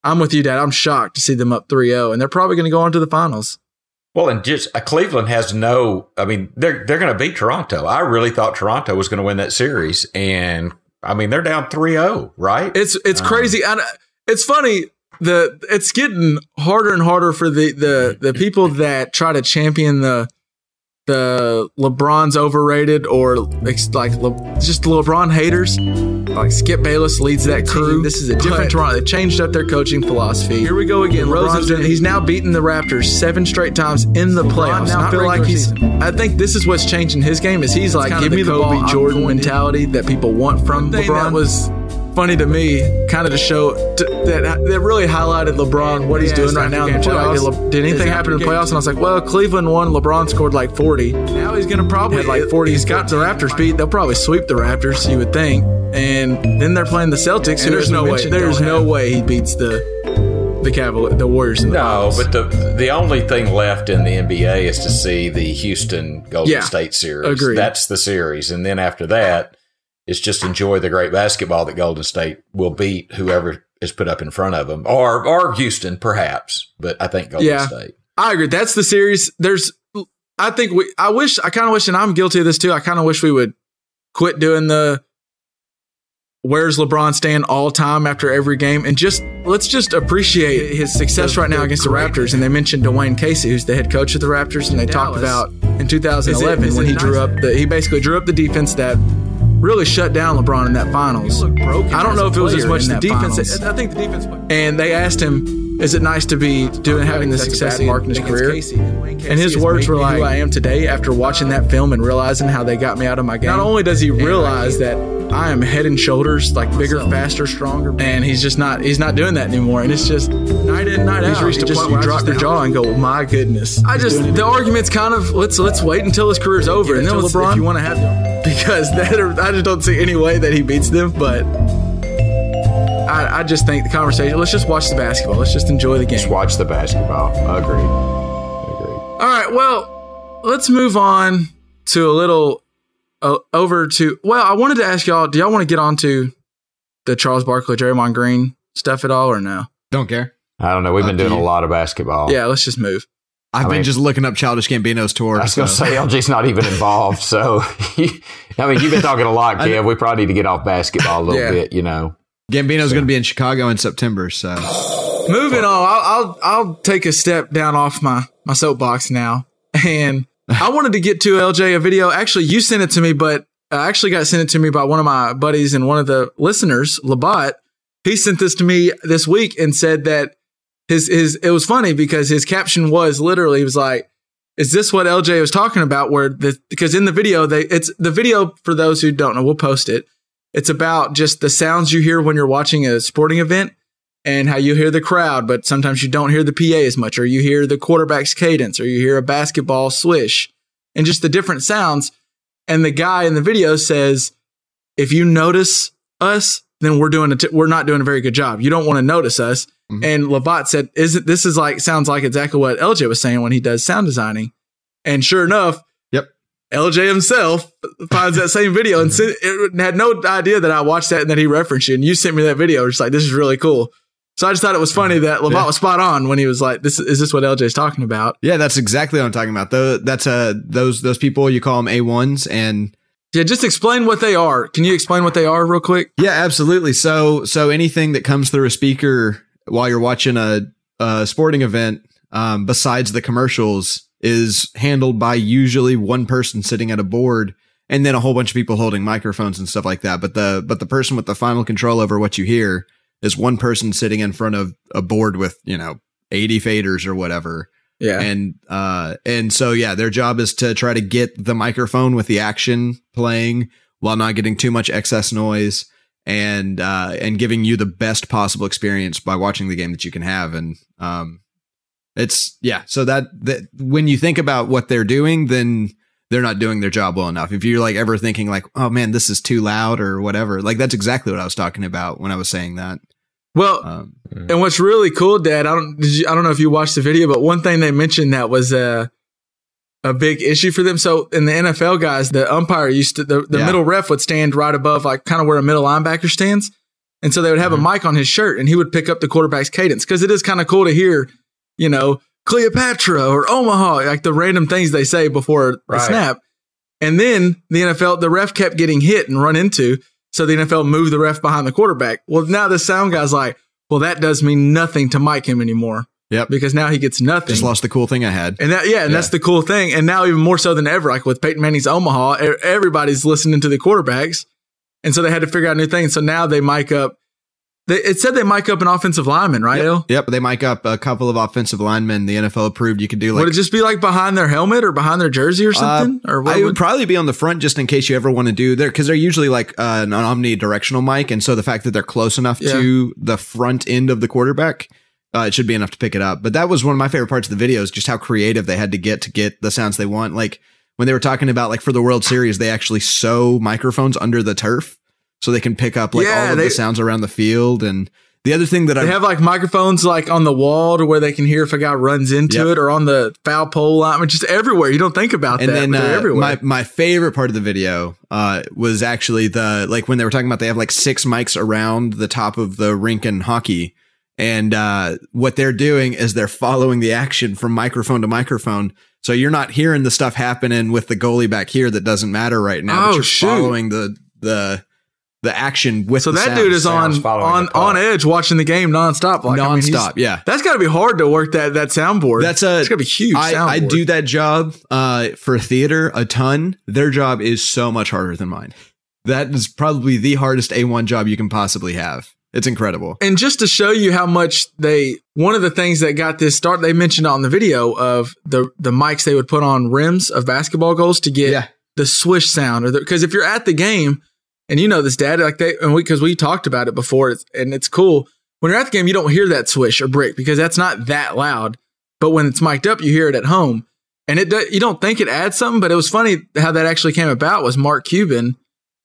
I'm with you, Dad. I'm shocked to see them up 3 0, and they're probably going to go on to the finals. Well, and just uh, Cleveland has no. I mean, they're they're going to beat Toronto. I really thought Toronto was going to win that series, and I mean, they're down 3-0, right? It's it's Um, crazy. And it's funny. the it's getting harder and harder for the the the people that try to champion the the LeBron's overrated or like like Le, just LeBron haters. Like Skip Bayless leads that crew. This is a different Toronto. They changed up their coaching philosophy. Here we go again. Rosen's doing, he's now beaten the Raptors seven straight times in the playoffs. Now I feel like he's. I think this is what's changing his game. Is he's like give me the Kobe ball, Jordan mentality that people want from LeBron. That was funny to me, kind of to show to, that that really highlighted LeBron what he's doing right now in the playoffs. Did, Le, did anything happen in the playoffs? And I was like, well, Cleveland won. LeBron scored like forty. Now he's gonna probably hit like forty. He's got the Raptors beat. They'll probably sweep the Raptors. You would think. And then they're playing the Celtics. And there's no way. There's no way he beats the the Cavaliers, the Warriors. And the no, but the the only thing left in the NBA is to see the Houston Golden Yeah, State series. agreed. That's the series, and then after that, it's just enjoy the great basketball that Golden State will beat whoever is put up in front of them, or or Houston perhaps. But I think Golden Yeah. State. I agree. That's the series. There's, I think we, I wish, I kind of wish, and I'm guilty of this too. I kind of wish we would quit doing the where's LeBron stand all time after every game and just let's just appreciate his success right now against the Raptors. And they mentioned Dwane Casey, who's the head coach of the Raptors, and they talked about in 2011 Is it- when he is drew up the, he basically drew up the defense that really shut down LeBron in that finals. I don't know if it was as much the defense. I think the defense. And they asked him, "Is it nice to be doing having the success in his career?" And his words were like, "Who I am today after watching that film and realizing how they got me out of my game." Not only does he realize that I am head and shoulders like bigger, faster, stronger, and he's just not. He's not doing that anymore. And it's just night in, night out. He's reached a just- point you where drop drop your jaw and go, "My goodness." I just the argument's kind of let's let's wait until his career's over and then LeBron if you want to have because [LAUGHS] that I just don't see any way that he beats them. But I, I just think the conversation. Let's just watch the basketball. Let's just enjoy the game. Just watch the basketball. Agreed. Agreed. All right. Well, let's move on to a little uh, over to. Well, I wanted to ask y'all. Do y'all want to get on to the Charles Barkley, Draymond Green stuff at all, or no? Don't care. I don't know. We've been Up doing to a lot of basketball. Yeah. Let's just move. I've I been mean- just looking up Childish Gambino's tour. I was going to so- say LG's not even involved. So, [LAUGHS] I mean, you've been talking a lot, Kev. We probably need to get off basketball a little Yeah. bit, you know. Gambino's going to be in Chicago in September. So Moving on, I'll, I'll I'll take a step down off my my soapbox now, and I wanted to get to LJ a video. Actually, you sent it to me, but I actually got sent it to me by one of my buddies and one of the listeners, Labat. He sent this to me this week and said that his his it was funny because his caption was literally he was like, "Is this what LJ was talking about?" Where the because in the video they it's the video for those who don't know, we'll post it. It's about just the sounds you hear when you're watching a sporting event and how you hear the crowd, but sometimes you don't hear the PA as much, or you hear the quarterback's cadence, or you hear a basketball swish, and just the different sounds. And the guy in the video says, "If you notice us, then we're doing a t- we're not doing a very good job. You don't want to notice us." And Labat said, "Isn't this is like sounds like exactly what LJ was saying when he does sound designing?" And sure enough, Yep. LJ himself finds that same video and [LAUGHS] sent, it, had no idea that I watched that and that he referenced you. And you sent me that video. Just like this is really cool. So I just thought it was funny that Labat Yeah. was spot on when he was like, "This is this what LJ's talking about?" yeah, that's exactly what I'm talking about. Though that's uh those those people you call them A ones and Yeah, just explain what they are. Can you explain what they are real quick? Yeah, absolutely. So so anything that comes through a speaker while you're watching a, a sporting event, um, besides the commercials, is handled by usually one person sitting at a board and then a whole bunch of people holding microphones and stuff like that. But the but the person with the final control over what you hear is one person sitting in front of a board with, you know, 80 faders or whatever. Yeah, and uh and so yeah their job is to try to get the microphone with the action playing while not getting too much excess noise and uh and giving you the best possible experience by watching the game that you can have. And um it's yeah so that that when you think about what they're doing then they're not doing their job well enough. If you're like ever thinking like oh man this is too loud or whatever like that's exactly what i was talking about when i was saying that. Well, um and what's really cool, Dad, I don't, did you, I don't know if you watched the video, but one thing they mentioned that was a a big issue for them. So in the NFL guys, the umpire used to the, the Yeah. middle ref would stand right above, like kind of where a middle linebacker stands, and so they would have Mm-hmm. a mic on his shirt, and he would pick up the quarterback's cadence because it is kind of cool to hear, you know, Cleopatra or Omaha, like the random things they say before the snap. And then the NFL, the ref kept getting hit and run into. So the NFL moved the ref behind the quarterback. Well, now the sound guy's like, Well, that does mean nothing to mic him anymore Yep. because now he gets nothing. Just lost the cool thing I had. And that, yeah, and that's the cool thing. And now even more so than ever, like with Peyton Manning's Omaha, everybody's listening to the quarterbacks, and so they had to figure out new things. So now they mic up. They, it said they mic up an offensive lineman, right? El? Yep. They mic up a couple of offensive linemen. The NFL approved you could do like would it just be like behind their helmet or behind their jersey or something? Uh, or what I would would, probably be on the front just in case you ever want to do there because they're usually like uh, an omnidirectional mic, and so the fact that they're close enough to the front end of the quarterback, uh, it should be enough to pick it up. But that was one of my favorite parts of the video is just how creative they had to get to get the sounds they want. Like when they were talking about like for the World Series, they actually sew microphones under the turf so they can pick up like Yeah, all of they- the sounds around the field. And the other thing that I have like microphones like on the wall to where they can hear if a guy runs into Yep. it or on the foul pole line. I mean, just everywhere. You don't think about and that. then but uh, everywhere. my my favorite part of the video uh, was actually the like when they were talking about they have like six mics around the top of the rink in hockey, and uh, what they're doing is they're following the action from microphone to microphone. So you're not hearing the stuff happening with the goalie back here that doesn't matter right now. Oh, but you're shoot. following the the the action with so the that sound. dude is on on on edge watching the game nonstop. Like, I mean, he's- nonstop. yeah, That's got to be hard to work that that soundboard. That's a- it's got to be huge. I, I do that job uh, for theater a ton. Their job is so much harder than mine. That is probably the hardest A1 job you can possibly have. It's incredible. And just to show you how much they, one of the things that got this start, they mentioned on the video of the the mics they would put on rims of basketball goals to get Yeah. the swish sound, or because if you're at the game, and you know this, Dad, like they, and we because we talked about it before, it's, and it's cool. When you're at the game, you don't hear that swish or brick because that's not that loud. But when it's mic'd up, you hear it at home, and it do, you don't think it adds something. But it was funny how that actually came about. Was Mark Cuban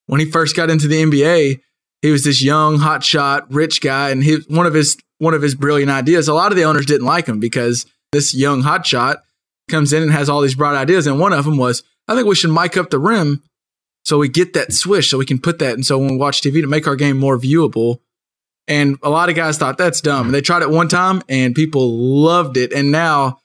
when he first got into the NBA? He was this young hotshot rich guy and he one of his one of his brilliant ideas a lot of the owners didn't like him because this young hotshot comes in and has all these bright ideas and one of them was i think we should mic up the rim so we get that swish so we can put that and so when we watch tv to make our game more viewable. And a lot of guys thought that's dumb. And they tried it one time and people loved it and now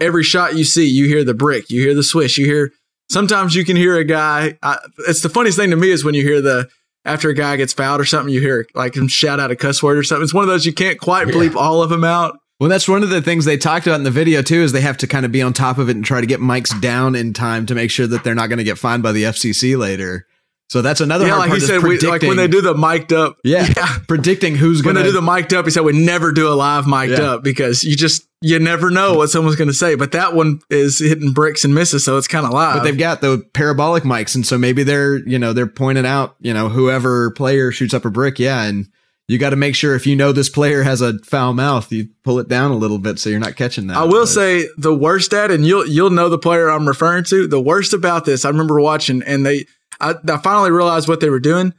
every shot you see you hear the brick you hear the swish you hear sometimes you can hear a guy I, it's the funniest thing to me is when you hear the after a guy gets fouled or something, you hear like him shout out a cuss word or something. It's one of those you can't quite bleep all of them out. Well, that's one of the things they talked about in the video too. Is they have to kind of be on top of it and try to get mics down in time to make sure that they're not going to get fined by the FCC later. So that's another yeah, like he said, we, like when they do the mic'd up. yeah, [LAUGHS] predicting who's going to do the mic'd up, he said we never do a live mic'd Yeah. up because you just you never know what someone's going to say. But that one is hitting bricks and misses, so it's kind of live. But they've got the parabolic mics, and so maybe they're you know they're pointing out you know whoever player shoots up a brick, yeah, and you got to make sure if you know this player has a foul mouth, you pull it down a little bit so you're not catching that. I will But- say the worst at, and you'll you'll know the player I'm referring to. The worst about this, I remember watching, and they, I, I finally realized what they were doing.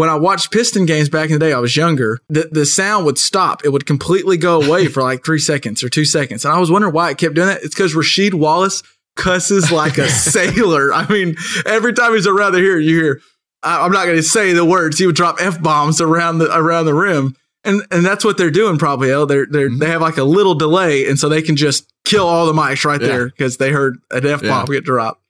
When I watched Piston games back in the day, I was younger. The the sound would stop; it would completely go away for like three seconds or two seconds, and I was wondering why it kept doing that. It's because Rasheed Wallace cusses like a [LAUGHS] sailor. I mean, every time he's around here, you hear. I, I'm not going to say the words. He would drop f bombs around the around the rim, and and that's what they're doing probably. El. They're they are mm-hmm. they have like a little delay, and so they can just kill all the mics right Yeah. there because they heard an f bomb Yeah. get dropped.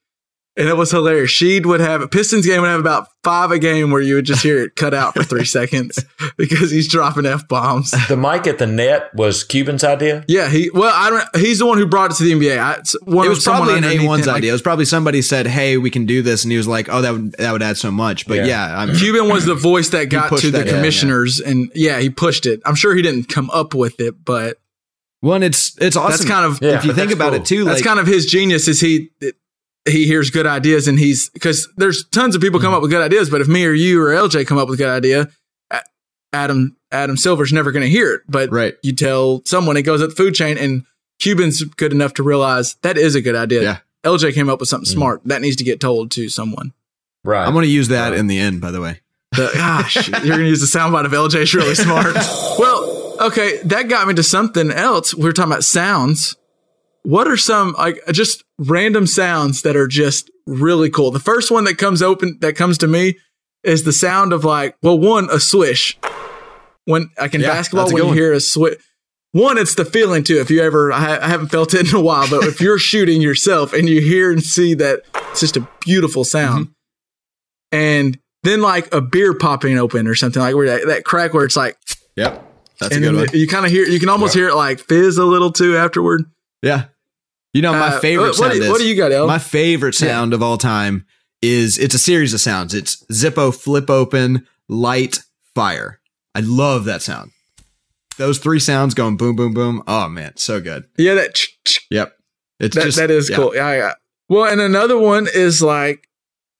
And it was hilarious. Sheed would have Pistons game would have about five a game where you would just hear it cut out for three [LAUGHS] seconds because he's dropping f bombs. The mic at the net was Cuban's idea. Yeah, he well, I don't. He's the one who brought it to the NBA. I, it's one it was probably an A1's him, like, idea. It was probably somebody said, "Hey, we can do this," and he was like, "Oh, that would that would add so much." But Yeah. yeah, I'm [CLEARS THROAT] Cuban was the voice that got pushed to the that, yeah, commissioners, and yeah, he pushed it. I'm sure he didn't come up with it, but one. It's it's awesome. that's kind of Yeah, if you think about cool. it too. that's like, kind of his genius. Is he he hears good ideas and he's because there's tons of people come mm-hmm. up with good ideas, but if me or you or LJ come up with a good idea, Adam Adam Silver's never going to hear it. But Right. you tell someone it goes up the food chain, and Cuban's good enough to realize that is a good idea. Yeah. LJ came up with something mm. smart that needs to get told to someone. Right. I'm going to use that in the end. By the way, The, [LAUGHS] ah, gosh, you're going to use the soundbite of LJ's really smart. [LAUGHS] well, okay, that got me to something else. We were talking about sounds. What are some like just random sounds that are just really cool? The first one that comes open that comes to me is the sound of like, well, one a swish. When like in Yeah, basketball, when you one. hear a swish, one it's the feeling too. If you ever, I, I haven't felt it in a while, but if you're shooting yourself and you hear and see that, it's just a beautiful sound. Mm-hmm. And then like a beer popping open or something like where that, that crack where it's like yep. That's a good one. you kind of hear, you can almost hear it like fizz a little too afterward. Yeah. You know, my Uh, favorite what, sound you- what do you got, El? my favorite sound of all time is it's a series of sounds. It's Zippo, flip open, light, fire. I love that sound. Those three sounds going boom, boom, boom. Oh man, so good. yeah, that ch- ch- Yep. It's that, just that is yeah. cool. Yeah, yeah. Well, and another one is like,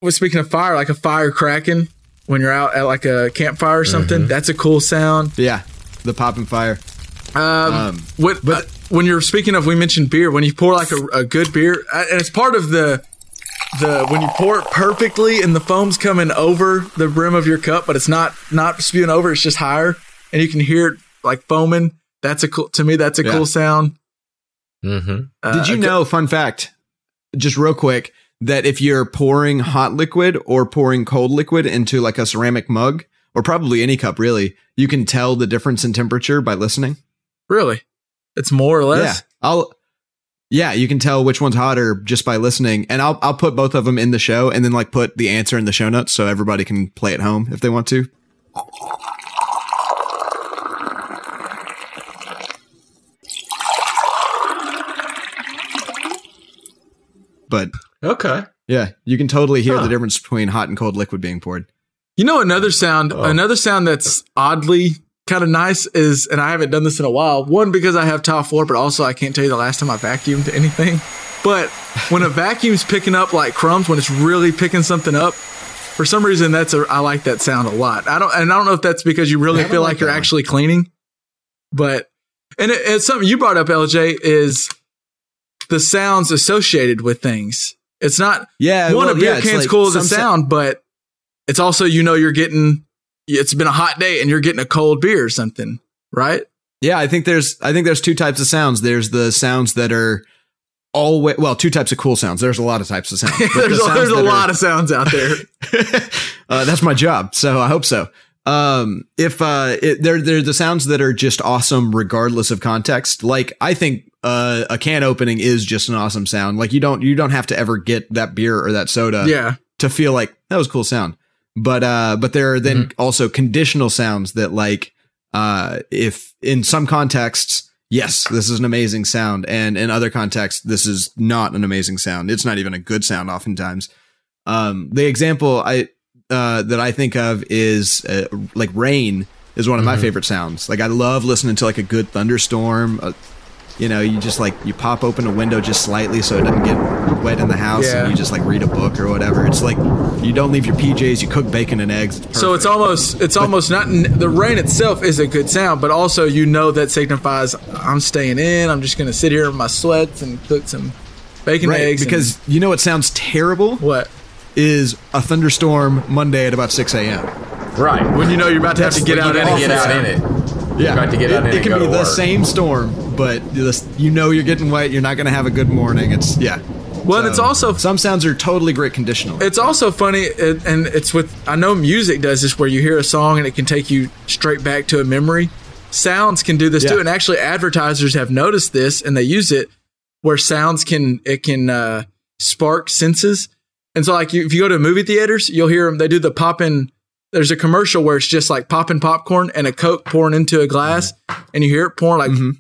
well, speaking of fire, like a fire cracking when you're out at like a campfire or something. That's a cool sound. Yeah. The popping fire. Um, Um, what, but- uh, when you're speaking of, we mentioned beer. When you pour like a, a good beer, uh, and it's part of the the when you pour it perfectly and the foam's coming over the rim of your cup, but it's not not spewing over. It's just higher, and you can hear it like foaming. That's a cool. To me, that's a Yeah. cool sound. Mm-hmm. Uh, Did you a know, fun fact, just real quick, that if you're pouring hot liquid or pouring cold liquid into like a ceramic mug, or probably any cup really, you can tell the difference in temperature by listening? Really, it's more or less. Yeah. I'll yeah, you can tell which one's hotter just by listening. And I'll I'll put both of them in the show and then like put the answer in the show notes so everybody can play at home if they want to. But Okay. yeah, you can totally hear Huh. the difference between hot and cold liquid being poured. You know another sound, Oh. another sound that's oddly kind of nice is, and I haven't done this in a while. One because I have tile floor, but also I can't tell you the last time I vacuumed anything. But when a vacuum's picking up like crumbs, when it's really picking something up, for some reason that's a I like that sound a lot. I don't, and I don't know if that's because you really feel like like you're actually cleaning, but and it, it's something you brought up, LJ, is the sounds associated with things. It's not Yeah, one well, a beer yeah, can's like cool as a some sa- sound, but it's also you know you're getting it's been a hot day and you're getting a cold beer or something, right? Yeah, I think there's I think there's two types of sounds. There's the sounds that are always well, two types of cool sounds. There's a lot of types of sounds. [LAUGHS] there's the a, sounds there's a are- lot of sounds out there. [LAUGHS] uh, that's my job, so I hope so. Um, if uh, it, they're they're the sounds that are just awesome regardless of context. Like I think uh, a can opening is just an awesome sound. Like you don't you don't have to ever get that beer or that soda yeah, to feel like that was a cool sound. But uh but there are then also conditional sounds that like uh if in some contexts yes this is an amazing sound and in other contexts this is not an amazing sound. It's not even a good sound oftentimes. Um the example I uh that I think of is uh, like rain is one of my favorite sounds. Like I love listening to like a good thunderstorm. Uh, you know, you just like you pop open a window just slightly so it doesn't get wet in the house, Yeah. and you just like read a book or whatever. It's like you don't leave your PJs, you cook bacon and eggs. It's so it's almost it's almost not the rain itself is a good sound, but also you know that signifies I'm staying in. I'm just gonna sit here in my sweats and cook some bacon right eggs and- because you know what sounds terrible what is a thunderstorm Monday at about six a.m. Right. when you know you're about to have to get you out, got to get out in it. Yeah, got to get out it, it can be the work. same storm, but you know you're getting wet. You're not going to have a good morning. It's yeah. Well, and it's also some sounds are totally great conditional. It's also funny, it- and it's with I know music does this where you hear a song and it can take you straight back to a memory. Sounds can do this Yeah. too, and actually advertisers have noticed this and they use it where sounds can it can uh, spark senses. And so, like you, if you go to movie theaters, you'll hear them. They do the popping. There's a commercial where it's just like popping popcorn and a Coke pouring into a glass, and you hear it pouring like Mhm.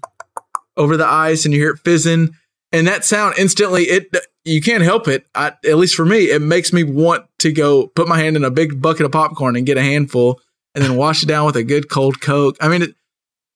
over the ice, and you hear it fizzing, and that sound instantly it you can't help it. I, at least for me, it makes me want to go put my hand in a big bucket of popcorn and get a handful, and then wash it down with a good cold Coke. I mean, it,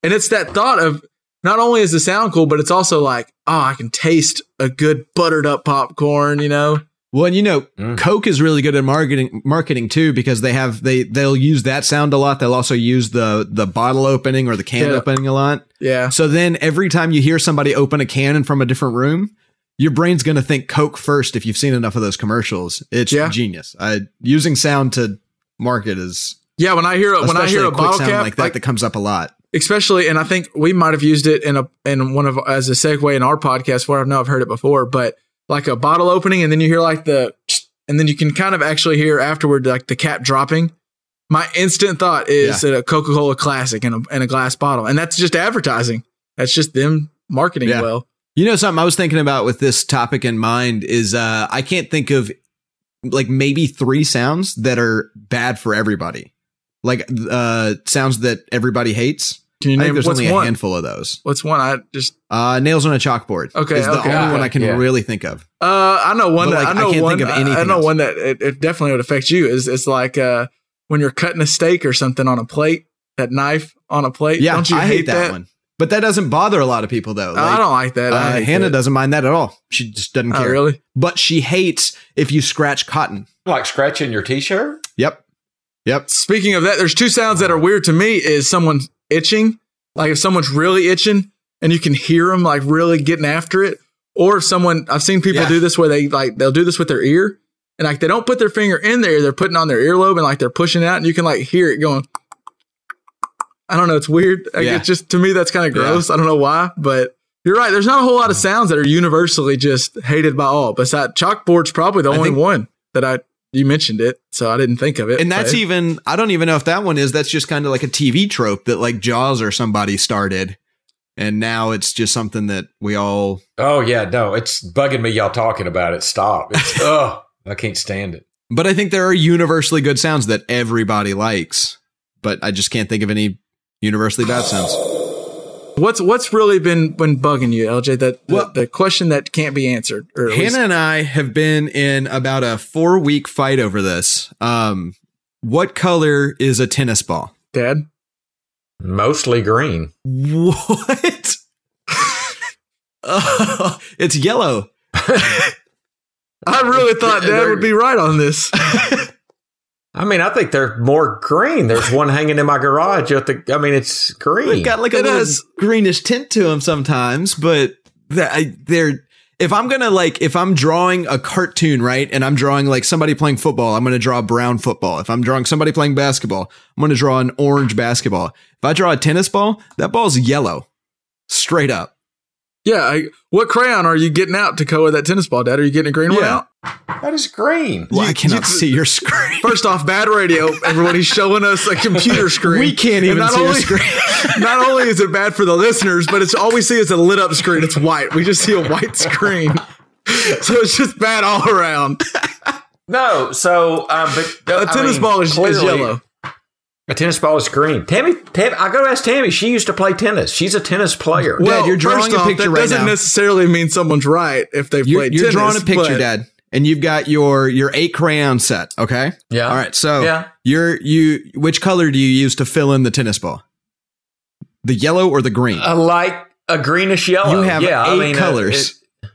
and it's that thought of not only is the sound cool, but it's also like, oh, I can taste a good buttered up popcorn. You know, Well, and you know, Mm. Coke is really good at marketing marketing too because they have they they'll use that sound a lot. They'll also use the the bottle opening or the can Yeah. opening a lot. yeah. So then every time you hear somebody open a cannon from a different room, your brain's going to think Coke first if you've seen enough of those commercials. It's Yeah. genius. I using sound to market is Yeah, when I hear a- when I hear a, quick bottle sound cap like that that comes up a lot. especially and i think we might have used it in a in one of as a segue in our podcast where i know i've heard it before but like a bottle opening and then you hear like the and then you can kind of actually hear afterward like the cap dropping my instant thought is a coca-cola classic in a, in a glass bottle and that's just advertising that's just them marketing Yeah. well You know something I was thinking about with this topic in mind is uh I can't think of like maybe three sounds that are bad for everybody. Like uh sounds that everybody hates. Can you I think name there's what's only a one? handful of those. What's one? I just Uh, nails on a chalkboard. Okay, is the okay, only okay, one I can yeah. really think of. uh I know one But, that like, I I know can't one think of I- I, know else. one that it, it definitely would affect you is it's like uh when you're cutting a steak or something on a plate, that knife on a plate. Yeah, Don't you I hate that, one. But that doesn't bother a lot of people though. I don't like that. Uh, Hannah that. doesn't mind that at all. She just doesn't Oh, care. really? But she hates if you scratch cotton. Like scratching your t-shirt? Yep. Yep. Speaking of that, there's two sounds that are weird to me is someone itching, like if someone's really itching and you can hear them like really getting after it, or if someone I've seen people Yeah. do this where they like they'll do this with their ear and like they don't put their finger in there, they're putting on their earlobe and like they're pushing it out and you can like hear it going. I don't know, it's weird. Like, Yeah. It's just to me that's kind of Yeah. gross. I don't know why, but you're right. There's not a whole lot of sounds that are universally just hated by all. Besides chalkboard's probably the I only think- one that I you mentioned it, so I didn't think of it. And that's but- even I don't even know if that one is. That's just kind of like a TV trope that like Jaws or somebody started. And now it's just something that we all Oh yeah, no, it's bugging me y'all talking about it. Stop. It's [LAUGHS] oh, I can't stand it. But I think there are universally good sounds that everybody likes. But I just can't think of any universally bad sounds. What's what's really been been bugging you, LJ? That the, Well- the question that can't be answered. Or at least- Hannah and I have been in about a four week fight over this. Um, what color is a tennis ball? Dad. Mostly green. What? Oh, it's yellow. [LAUGHS] I really thought Dad would be right on this. [LAUGHS] I mean, I think they're more green. There's one hanging in my garage. At the, I mean, it's green. They've got like a It little has- greenish tint to them sometimes, but that I, they're. If I'm gonna like, if I'm drawing a cartoon, right, and I'm drawing like somebody playing football, I'm gonna draw a brown football. If I'm drawing somebody playing basketball, I'm gonna draw an orange basketball. If I draw a tennis ball, that ball's yellow, straight up. Yeah. I, what crayon are you getting out to color that tennis ball, Dad? Are you getting a green one out? that is green. Well, I cannot you- see your screen. First off, bad radio. Everybody's showing us a computer screen. We can't even not see your only, screen. [LAUGHS] not only is it bad for the listeners, but it's all we see is a lit up screen. It's white. We just see a white screen. So it's just bad all around. No, so um, but A tennis ball is, is yellow. A tennis ball is green. Tammy, Tammy, I go to ask Tammy. She used to play tennis. She's a tennis player. Dad, you're drawing first a off, picture that right doesn't now. necessarily mean someone's right if they've You're, played you're tennis. drawing a picture, but- Dad, and you've got your your eight crayon set. Okay. Yeah. All right. So Yeah. you're you. Which color do you use to fill in the tennis ball? The yellow or the green? I like a greenish yellow. you have yeah, eight I mean, colors. it-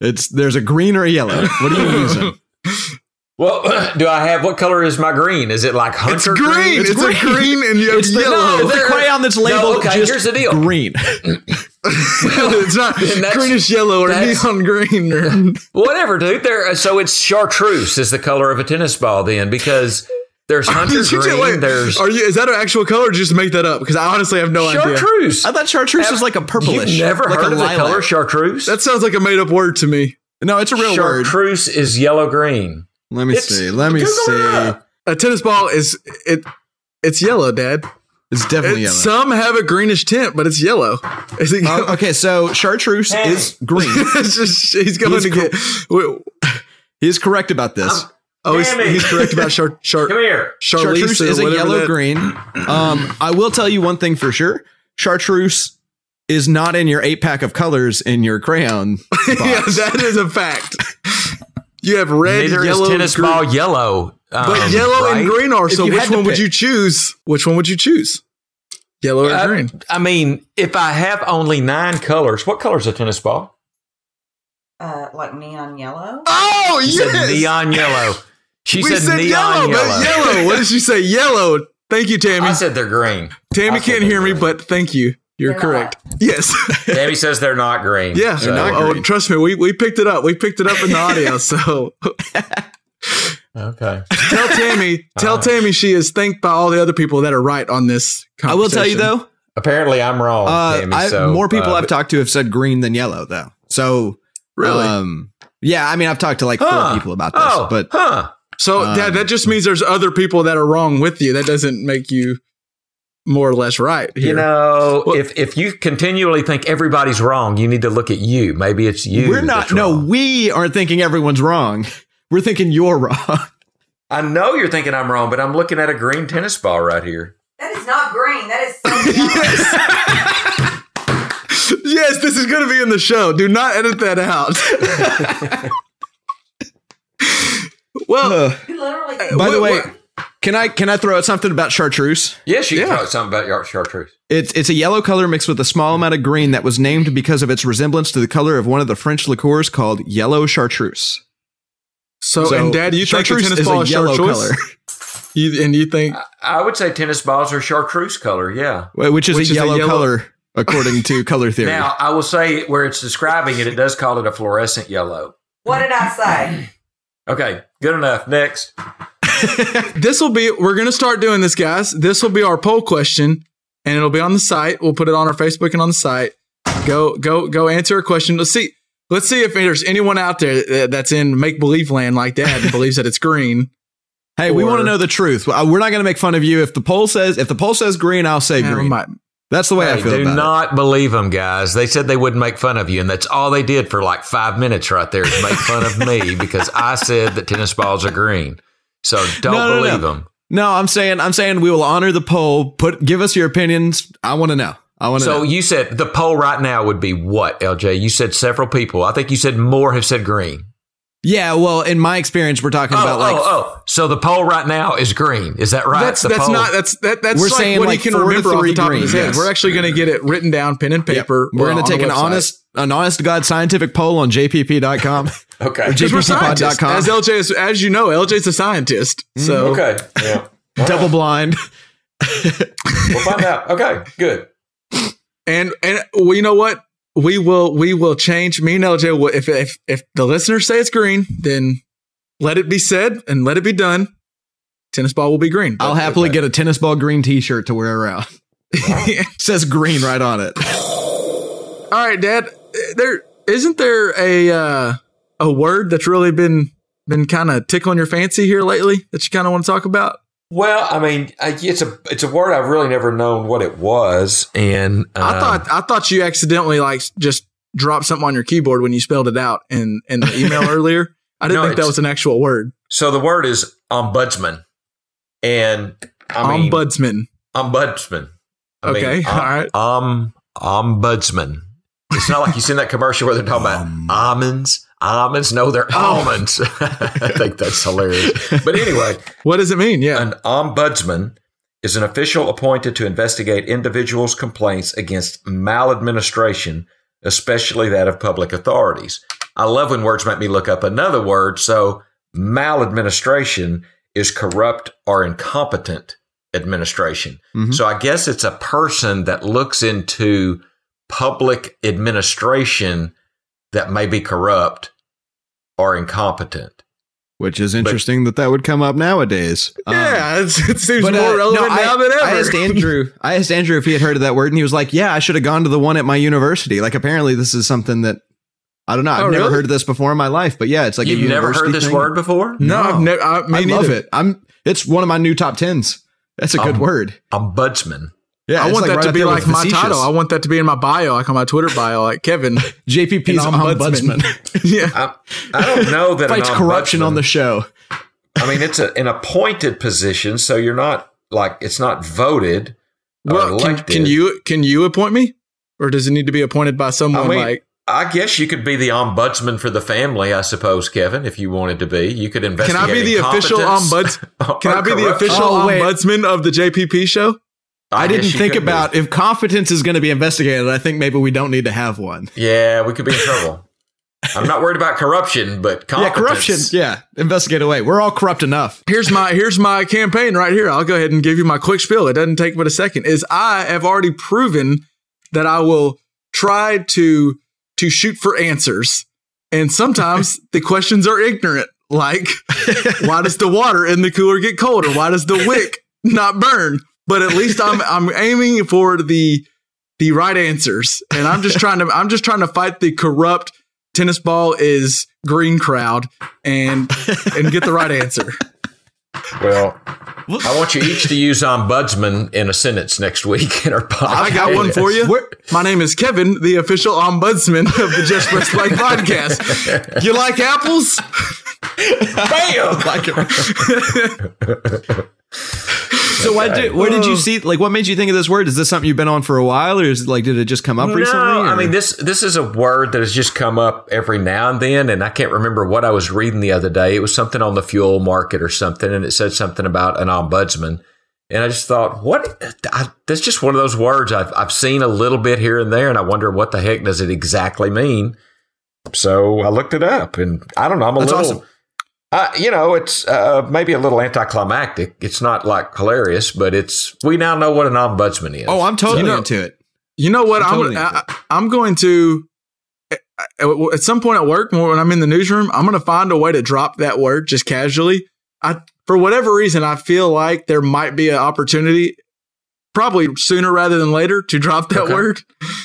it's there's a green or a yellow. What are you using? [LAUGHS] well, [CLEARS THROAT] do I have what color is my green? Is it like It's hunter green. It's, green. It's a [LAUGHS] green and you have It's the, yellow. it's the crayon that's labeled okay, just here's the deal. green. [LAUGHS] it's not [LAUGHS] greenish yellow or neon green. Or, Whatever, dude. There. So it's chartreuse is the color of a tennis ball then because there's hunter Did you just- green. wait, there's are you? Is that an actual color? or just make that up? Because I honestly have no idea. chartreuse. I thought chartreuse was like a purplish. You've never like heard a of the lilac. color chartreuse? That sounds like a made up word to me. No, it's a real word. chartreuse is yellow green. Let me It's- see. Let me Google see. up. A tennis ball is it. It's yellow, Dad. It's definitely It- yellow. Some have a greenish tint, but it's yellow. [LAUGHS] Is it? Oh, okay, so chartreuse Hey. is green. [LAUGHS] just he's going He's to cor- get. wait, He's correct about this. [LAUGHS] oh, he's, he's correct about chart. chart Come here. chartreuse Charlize is a yellow that- green. [CLEARS THROAT] Um, I will tell you one thing for sure: chartreuse is not in your eight pack of colors in your crayon. Box. yeah, that is a fact. You have red, Neither yellow, is tennis green, ball yellow. but um, yellow and green are. So which had to one would you choose? Which one would you choose? Yellow or Uh, green? I mean, if I have only nine colors, what color is a tennis ball? Uh, like neon yellow. Oh She yes, said neon yellow. [LAUGHS] She we said, said neon yellow, yellow. but yellow. What did she say? Yellow. Thank you, [LAUGHS] Tammy. I said they're green. Tammy I can't they're hear me, but thank you. You're They're correct. [LAUGHS] Yes. Tammy says they're not green. yeah. So- not oh, trust me, we, we picked it up. We picked it up in the [LAUGHS] audio. So Okay. tell Tammy, tell Uh. Tammy she is thanked by all the other people that are right on this. I will tell you though, Apparently, I'm wrong. uh, Tammy, I, so, more people uh, I've talked to have said green than yellow though. So Really? um, yeah, I mean, I've talked to like Huh. four people about this, Oh, but huh? So Um, Dad, that just means there's other people that are wrong with you. That doesn't make you more or less right. Here. You know, Well- if if you continually think everybody's wrong, you need to look at you. Maybe it's you. we're not. No, we aren't thinking everyone's wrong. [LAUGHS] We're thinking you're wrong. [LAUGHS] I know you're thinking I'm wrong, but I'm looking at a green tennis ball right here. That is is not green. That is so [LAUGHS] yellow. Yes, this is going to be in the show. Do not edit that out. well, You literally. By the way, what- can I can I throw out something about chartreuse? Yes, you Yeah. can talk something about your chartreuse. It's it's a yellow color mixed with a small amount of green that was named because of its resemblance to the color of one of the French liqueurs called yellow chartreuse. so, So, and Dad, you think a chartreuse tennis is ball a is yellow chartreuse? color, [LAUGHS] You, and you think I would say tennis balls are chartreuse color. Yeah. which is, Which a, is a yellow yellow- color according to [LAUGHS] color theory. Now I will say where it's describing it, it does call it a fluorescent yellow. What did I say? Okay, good enough. Next. This will be? We're going to start doing this, guys. This will be our poll question, and it'll be on the site. We'll put it on our Facebook and on the site. Go, go, go! Answer a question. Let's see. Let's see if there's anyone out there that- that's in make believe land like that and believes that it's green. [LAUGHS] hey, we want to know the truth. We're not going to make fun of you if the poll says if the poll says green, I'll say green. might- That's the way I feel do about it. not believe them, guys. They said they wouldn't make fun of you, and that's all they did for like five minutes right there is make fun of me because I said that tennis balls are green. So [LAUGHS] don't No, no, no. believe them. No, I'm saying I'm saying we will honor the poll. Put give us your opinions. I want to know. I want to So know. you said the poll right now would be what, LJ? You said several people. I think you said more have said green. Yeah, well, in my experience, we're talking Oh, about like oh, oh. So the poll right now is green. Is that right? That's The that's poll- not that's that that's We're like saying what like he can four to remember off three the top green, of his head. yes. We're actually going to get it written down, pen and Yep. paper. We're going to take an website. honest an honest to god scientific poll on jpp.com. [LAUGHS] Okay. Because we're jppod.com. scientists. As LJ, is, as you know, LJ's a scientist. Mm-hmm. So Okay. Yeah. [LAUGHS] Double blind. We'll find out. Okay. Good. and and well, you know what? We will we will change. Me and LJ will if if if the listeners say it's green, then let it be said and let it be done. Tennis ball will be green. I'll happily get a tennis ball green T-shirt to wear around. [LAUGHS] Says green right on it. All right, Dad. There isn't there a uh, a word that's really been been kind of tickling your fancy here lately that you kind of want to talk about. Well, I mean, I- it's a it's a word I've really never known what it was, and uh, I thought I thought you accidentally like just dropped something on your keyboard when you spelled it out in in the email [LAUGHS] earlier. I didn't No, think that was an actual word. so. The word is ombudsman, and I mean Ombudsman. ombudsman. I mean, Okay, um, all right. Um, ombudsman. It's not like you seen that commercial where they're talking about almonds. Almonds? No, they're Oh. almonds. [LAUGHS] I think that's hilarious. But anyway, What does it mean? Yeah. An ombudsman is an official appointed to investigate individuals' complaints against maladministration, especially that of public authorities. I love when words make me look up another word. So, maladministration is corrupt or incompetent administration. Mhm. So, I guess it's a person that looks into public administration that may be corrupt or incompetent. Which is interesting that that would come up nowadays. Um, yeah, it's, [LAUGHS] it seems but, more uh, relevant no, I- now than ever. I asked Andrew. I asked Andrew if he had heard of that word, and he was like, "Yeah, I should have gone to the one at my university." Like, apparently, this is something that I don't know. I've Oh, never really? heard of this before in my life, but yeah, it's like a You've never university heard this thing. word before? no, I've never. I, I love it. I'm. It's one of my new top tens. That's a good Um, word. Ombudsman. Yeah, I want like that right to up be like my facetious. title. I want that to be in my bio, like on my Twitter bio, like Kevin. [LAUGHS] JPP's ombudsman. ombudsman [LAUGHS] yeah. I, I don't know that an fights corruption on the show. I mean, it's a, an appointed position, so you're not like it's not voted. or Well, can, can you can you appoint me, or does it need to be appointed by someone I mean, like? I guess you could be the ombudsman for the family, I suppose, Kevin, if you wanted to be. You could investigate. [LAUGHS] Can. I be the official incompetence ombuds? Can I be the official Oh, ombudsman of the JPP show? I, didn't think could be. about if competence is going to be investigated. I think maybe we don't need to have one. Yeah, we could be in trouble. I'm not worried about corruption, but [LAUGHS] Yeah, corruption. Yeah, investigate away. We're all corrupt enough. Here's my here's my campaign right here. I'll go ahead and give you my quick spiel. It doesn't take but a second. Is I have already proven that I will try to to shoot for answers, and sometimes [LAUGHS] the questions are ignorant. Like, why does the water in the cooler get colder? Why does the wick [LAUGHS] not burn? But at least I'm [LAUGHS] I'm aiming for the the right answers, and I'm just trying to I'm just trying to fight the corrupt tennis ball is green crowd and and get the right answer. Well, I want you each to use ombudsman in a sentence next week in our podcast. I got one for you. My name is Kevin, the official ombudsman of the Just Press Play podcast. You like apples? Bam! [LAUGHS] Like it. [LAUGHS] So why did where did you oh. see like what made you think of this word? Is this something you've been on for a while, or is it like did it just come up recently? No, I mean this this is a word that has just come up every now and then, and I can't remember what I was reading the other day. It was something on the fuel market or something, and it said something about an ombudsman, and I just thought, what? I, that's just one of those words I've I've seen a little bit here and there, and I wonder what the heck does it exactly mean. So I looked it up, and I don't know. I'm a That's little. awesome. Uh, you know, it's uh, maybe a little anticlimactic. It's not like hilarious, but it's we now know what an ombudsman is. oh, I'm totally You know- into it. You know what? I'm I'm gonna, I, I'm going to at- at some point at work when I'm in the newsroom, I'm going to find a way to drop that word just casually. I for whatever reason, I feel like there might be an opportunity, probably sooner rather than later, to drop that Okay. word.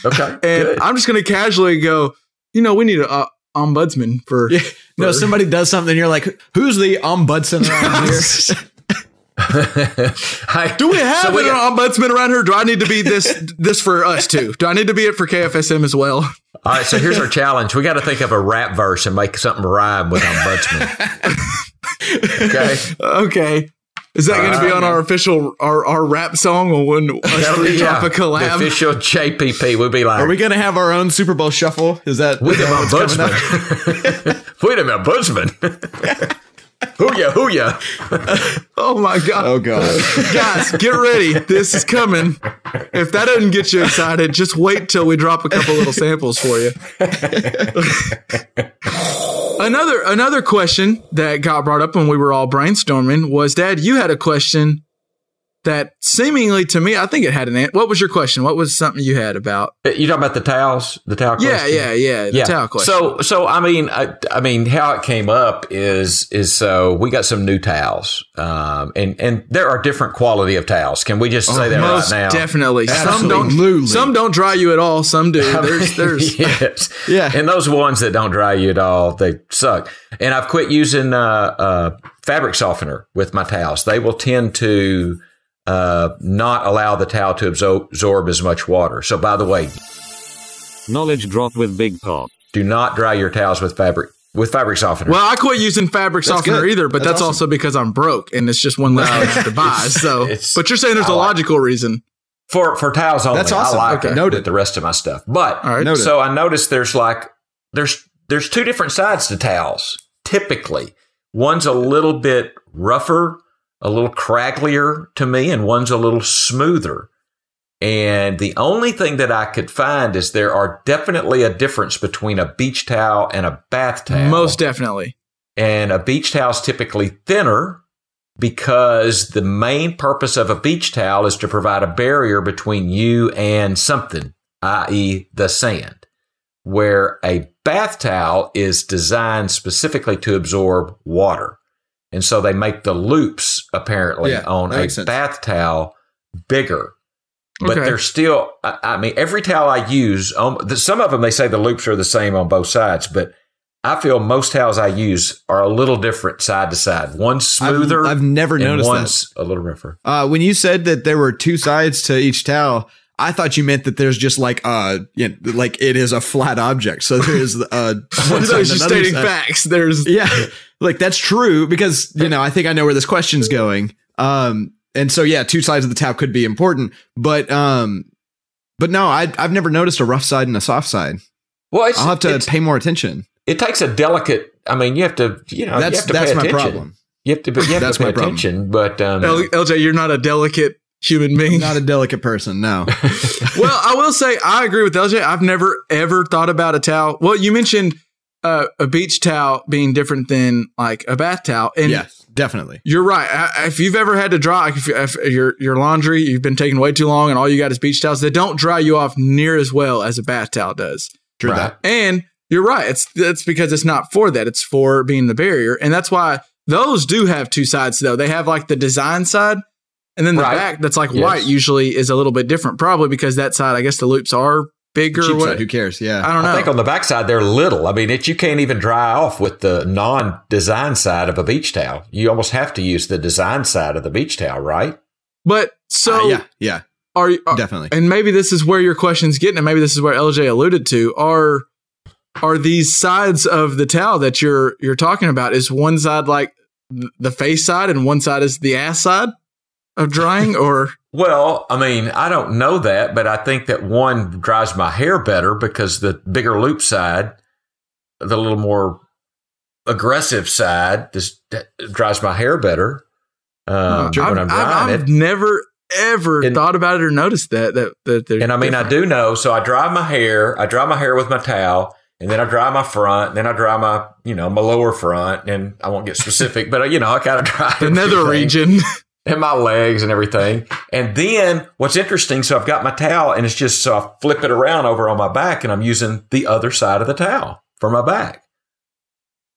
okay, [LAUGHS] And good. I'm just going to casually go. You know, we need an uh, ombudsman for. Yeah. No, somebody does something, you're like, who's the ombudsman around here? [LAUGHS] Do we have So an ombudsman around here? Do I need to be this this for us too? Do I need to be it for KFSM as well? All right, so here's our challenge. We got to think of a rap verse and make something rhyme with ombudsman. [LAUGHS] okay, Okay. Is that going to be uh, on our official our, our rap song or when [LAUGHS] us That'll three be, drop yeah, a The collab? official JPP. We'll be like, Are we gonna have our own Super Bowl shuffle? Is that with is an that what's coming up? ombudsman. [LAUGHS] Wait a minute, ombudsman. [LAUGHS] hooyah, hooyah. oh my god! Oh god. Guys, get ready. This is coming. If that doesn't get you excited, just wait till we drop a couple little samples for you. Another another question that got brought up when we were all brainstorming was, Dad, you had a question that seemingly to me, I think it had an answer. What was your question? What was something you had about? You talking about the towels? The towel? Yeah, question? yeah, yeah. The towel question. So, so I mean, I, I mean, how it came up is is so we got some new towels, um, and and there are different quality of towels. Can we just say that Oh, Most right now? definitely. Some don't. Some don't dry you at all. Some do. [LAUGHS] There's, there's. [LAUGHS] yes. Yeah. And those ones that don't dry you at all, they suck. And I've quit using uh, uh, fabric softener with my towels. They will tend to uh, not allow the towel to absorb, absorb as much water. So, by the way, Knowledge drop with Big Pop. do not dry your towels with fabric with fabric softener. Well, I quit using fabric That's softener good. either, but That's that's, awesome. also because I'm broke and it's just one less thing to [LAUGHS] buy. So, but you're saying there's I a like- logical reason. for for towels only. That's awesome. I like Okay. it Noted. the rest of my stuff. But All right. Noted. so I noticed there's like there's there's two different sides to towels. Typically, one's a little bit rougher, a little cragglier to me, and one's a little smoother. And the only thing that I could find is there are definitely a difference between a beach towel and a bath towel. Most definitely. And a beach towel is typically thinner because the main purpose of a beach towel is to provide a barrier between you and something, i.e., the sand. Where a bath towel is designed specifically to absorb water. And so they make the loops apparently Yeah, on a bath towel bigger. But Okay. they're still, I I mean, every towel I use, um, the- some of them they say the loops are the same on both sides, but I feel most towels I use are a little different side to side. One's I've- smoother. I've never and noticed that. one's a little rougher. Uh, when you said that there were two sides to each towel, I thought you meant that there's just like uh, you know, like it is a flat object. So there's uh, [LAUGHS] one side just stating side. facts. There's Yeah, like that's true because you know I think I know where this question's going. Um, and so yeah, two sides of the tap could be important, but um, but no, I I've never noticed a rough side and a soft side. Well, it's, I'll have to it's- pay more attention. it takes a delicate. I mean, you have to. You know, That's you have to that's pay my attention. problem. You have to. You have That's to pay my problem. attention. But um, L- LJ, you're not a delicate human being. Not a delicate person. No. [LAUGHS] well, I will say I agree with LJ. I've never ever thought about a towel. Well, you mentioned uh, a beach towel being different than like a bath towel, and yes, definitely. you're right. I- If you've ever had to dry if, if your your laundry, you've been taking way too long, and all you got is beach towels, they don't dry you off near as well as a bath towel does. True Right. that. And you're right. It's that's because it's not for that. It's for being the barrier, and that's why those do have two sides. Though they have like the design side, and then the Right. back that's like Yes. white usually is a little bit different. Probably because that side, I guess the loops are bigger. Cheap what- side. Who cares? Yeah. I don't know. I think on the backside they're little. I mean, it you can't even dry off with the non-design side of a beach towel. You almost have to use the design side of the beach towel, right? but so Uh, yeah. Yeah. are you? Are, Definitely. and maybe this is where your question's getting, and maybe this is where LJ alluded to. Are are these sides of the towel that you're you're talking about? Is one side like the face side, and one side is the ass side of drying, or Well, I mean, I don't know that, but I think that one dries my hair better because the bigger loop side, the little more aggressive side, this that dries my hair better. Um, I've, when I'm drying I've it. never ever And- thought about it or noticed that that that. And I mean, I do know. So I dry my hair. I dry my hair with my towel, and then I dry my front. Then I dry my, you know, my lower front. And I won't get specific, but you know, I kind of [LAUGHS] dry the nether everything. region. [LAUGHS] and my legs and everything. And then what's interesting, so I've got my towel and it's just so I flip it around over on my back and I'm using the other side of the towel for my back.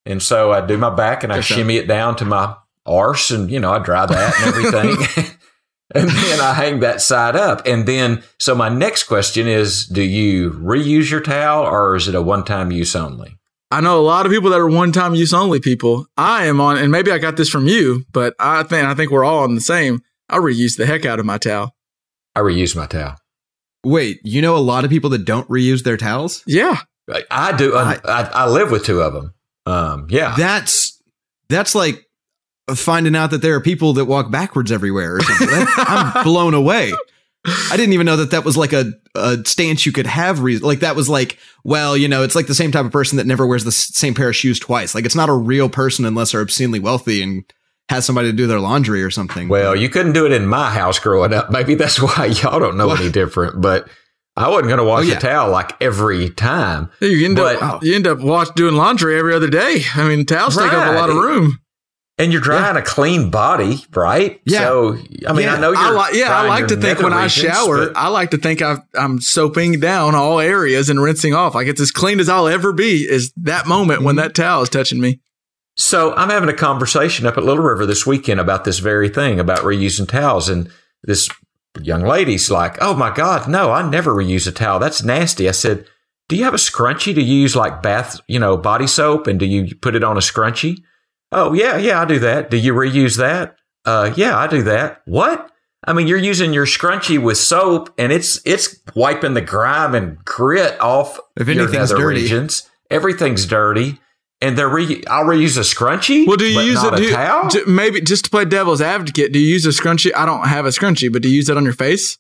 And so I do my back and I Okay. shimmy it down to my arse and, you know, I dry that and everything. [LAUGHS] [LAUGHS] and then I hang that side up. And then, so my next question is do you reuse your towel or is it a one time use only? I know a lot of people that are one time use only people. I am on, and maybe I got this from you, but I think I think we're all on the same. I reuse the heck out of my towel. I reuse my towel. Wait, you know a lot of people that don't reuse their towels? Yeah, I- I do. I, I, I live with two of them. Um, yeah. That's that's like finding out that there are people that walk backwards everywhere or something. That- I'm [LAUGHS] blown away. I didn't even know that that was like a, a stance you could have. Re- like that was like, well, you know, it's like the same type of person that never wears the s- same pair of shoes twice. Like it's not a real person unless they're obscenely wealthy and has somebody to do their laundry or something. Well, you couldn't do it in my house growing up. Maybe that's [LAUGHS] why y'all don't know any different. But I wasn't going to wash Oh, yeah. a towel like every time. you end But- up you end up wash doing laundry every other day. I mean, towels take up a lot of room. And you're drying a clean body, right? Yeah. So, I mean, Yeah. I know you're. I like, yeah, I like to think when I shower, but- I like to think I've, I'm soaping down all areas and rinsing off. Like it's as clean as I'll ever be. Is that moment Mm-hmm. when that towel is touching me? So I'm having a conversation up at Little River this weekend about this very thing about reusing towels, and this young lady's like, "Oh my God, no, I never reuse a towel. That's nasty." I said, "Do you have a scrunchie? to use like bath, you know, body soap, and do you put it on a scrunchie?" Oh yeah, yeah, I do that. Do you reuse that? Uh, yeah, I do that. What? I mean, you're using your scrunchie with soap, and it's it's wiping the grime and grit off If anything's dirty. regions. Everything's dirty, and they're re- I'll reuse a scrunchie. Well, do you use it? Do you, towel? ju- maybe just to play devil's advocate, do you use a scrunchie? I don't have a scrunchie, but do you use it on your face?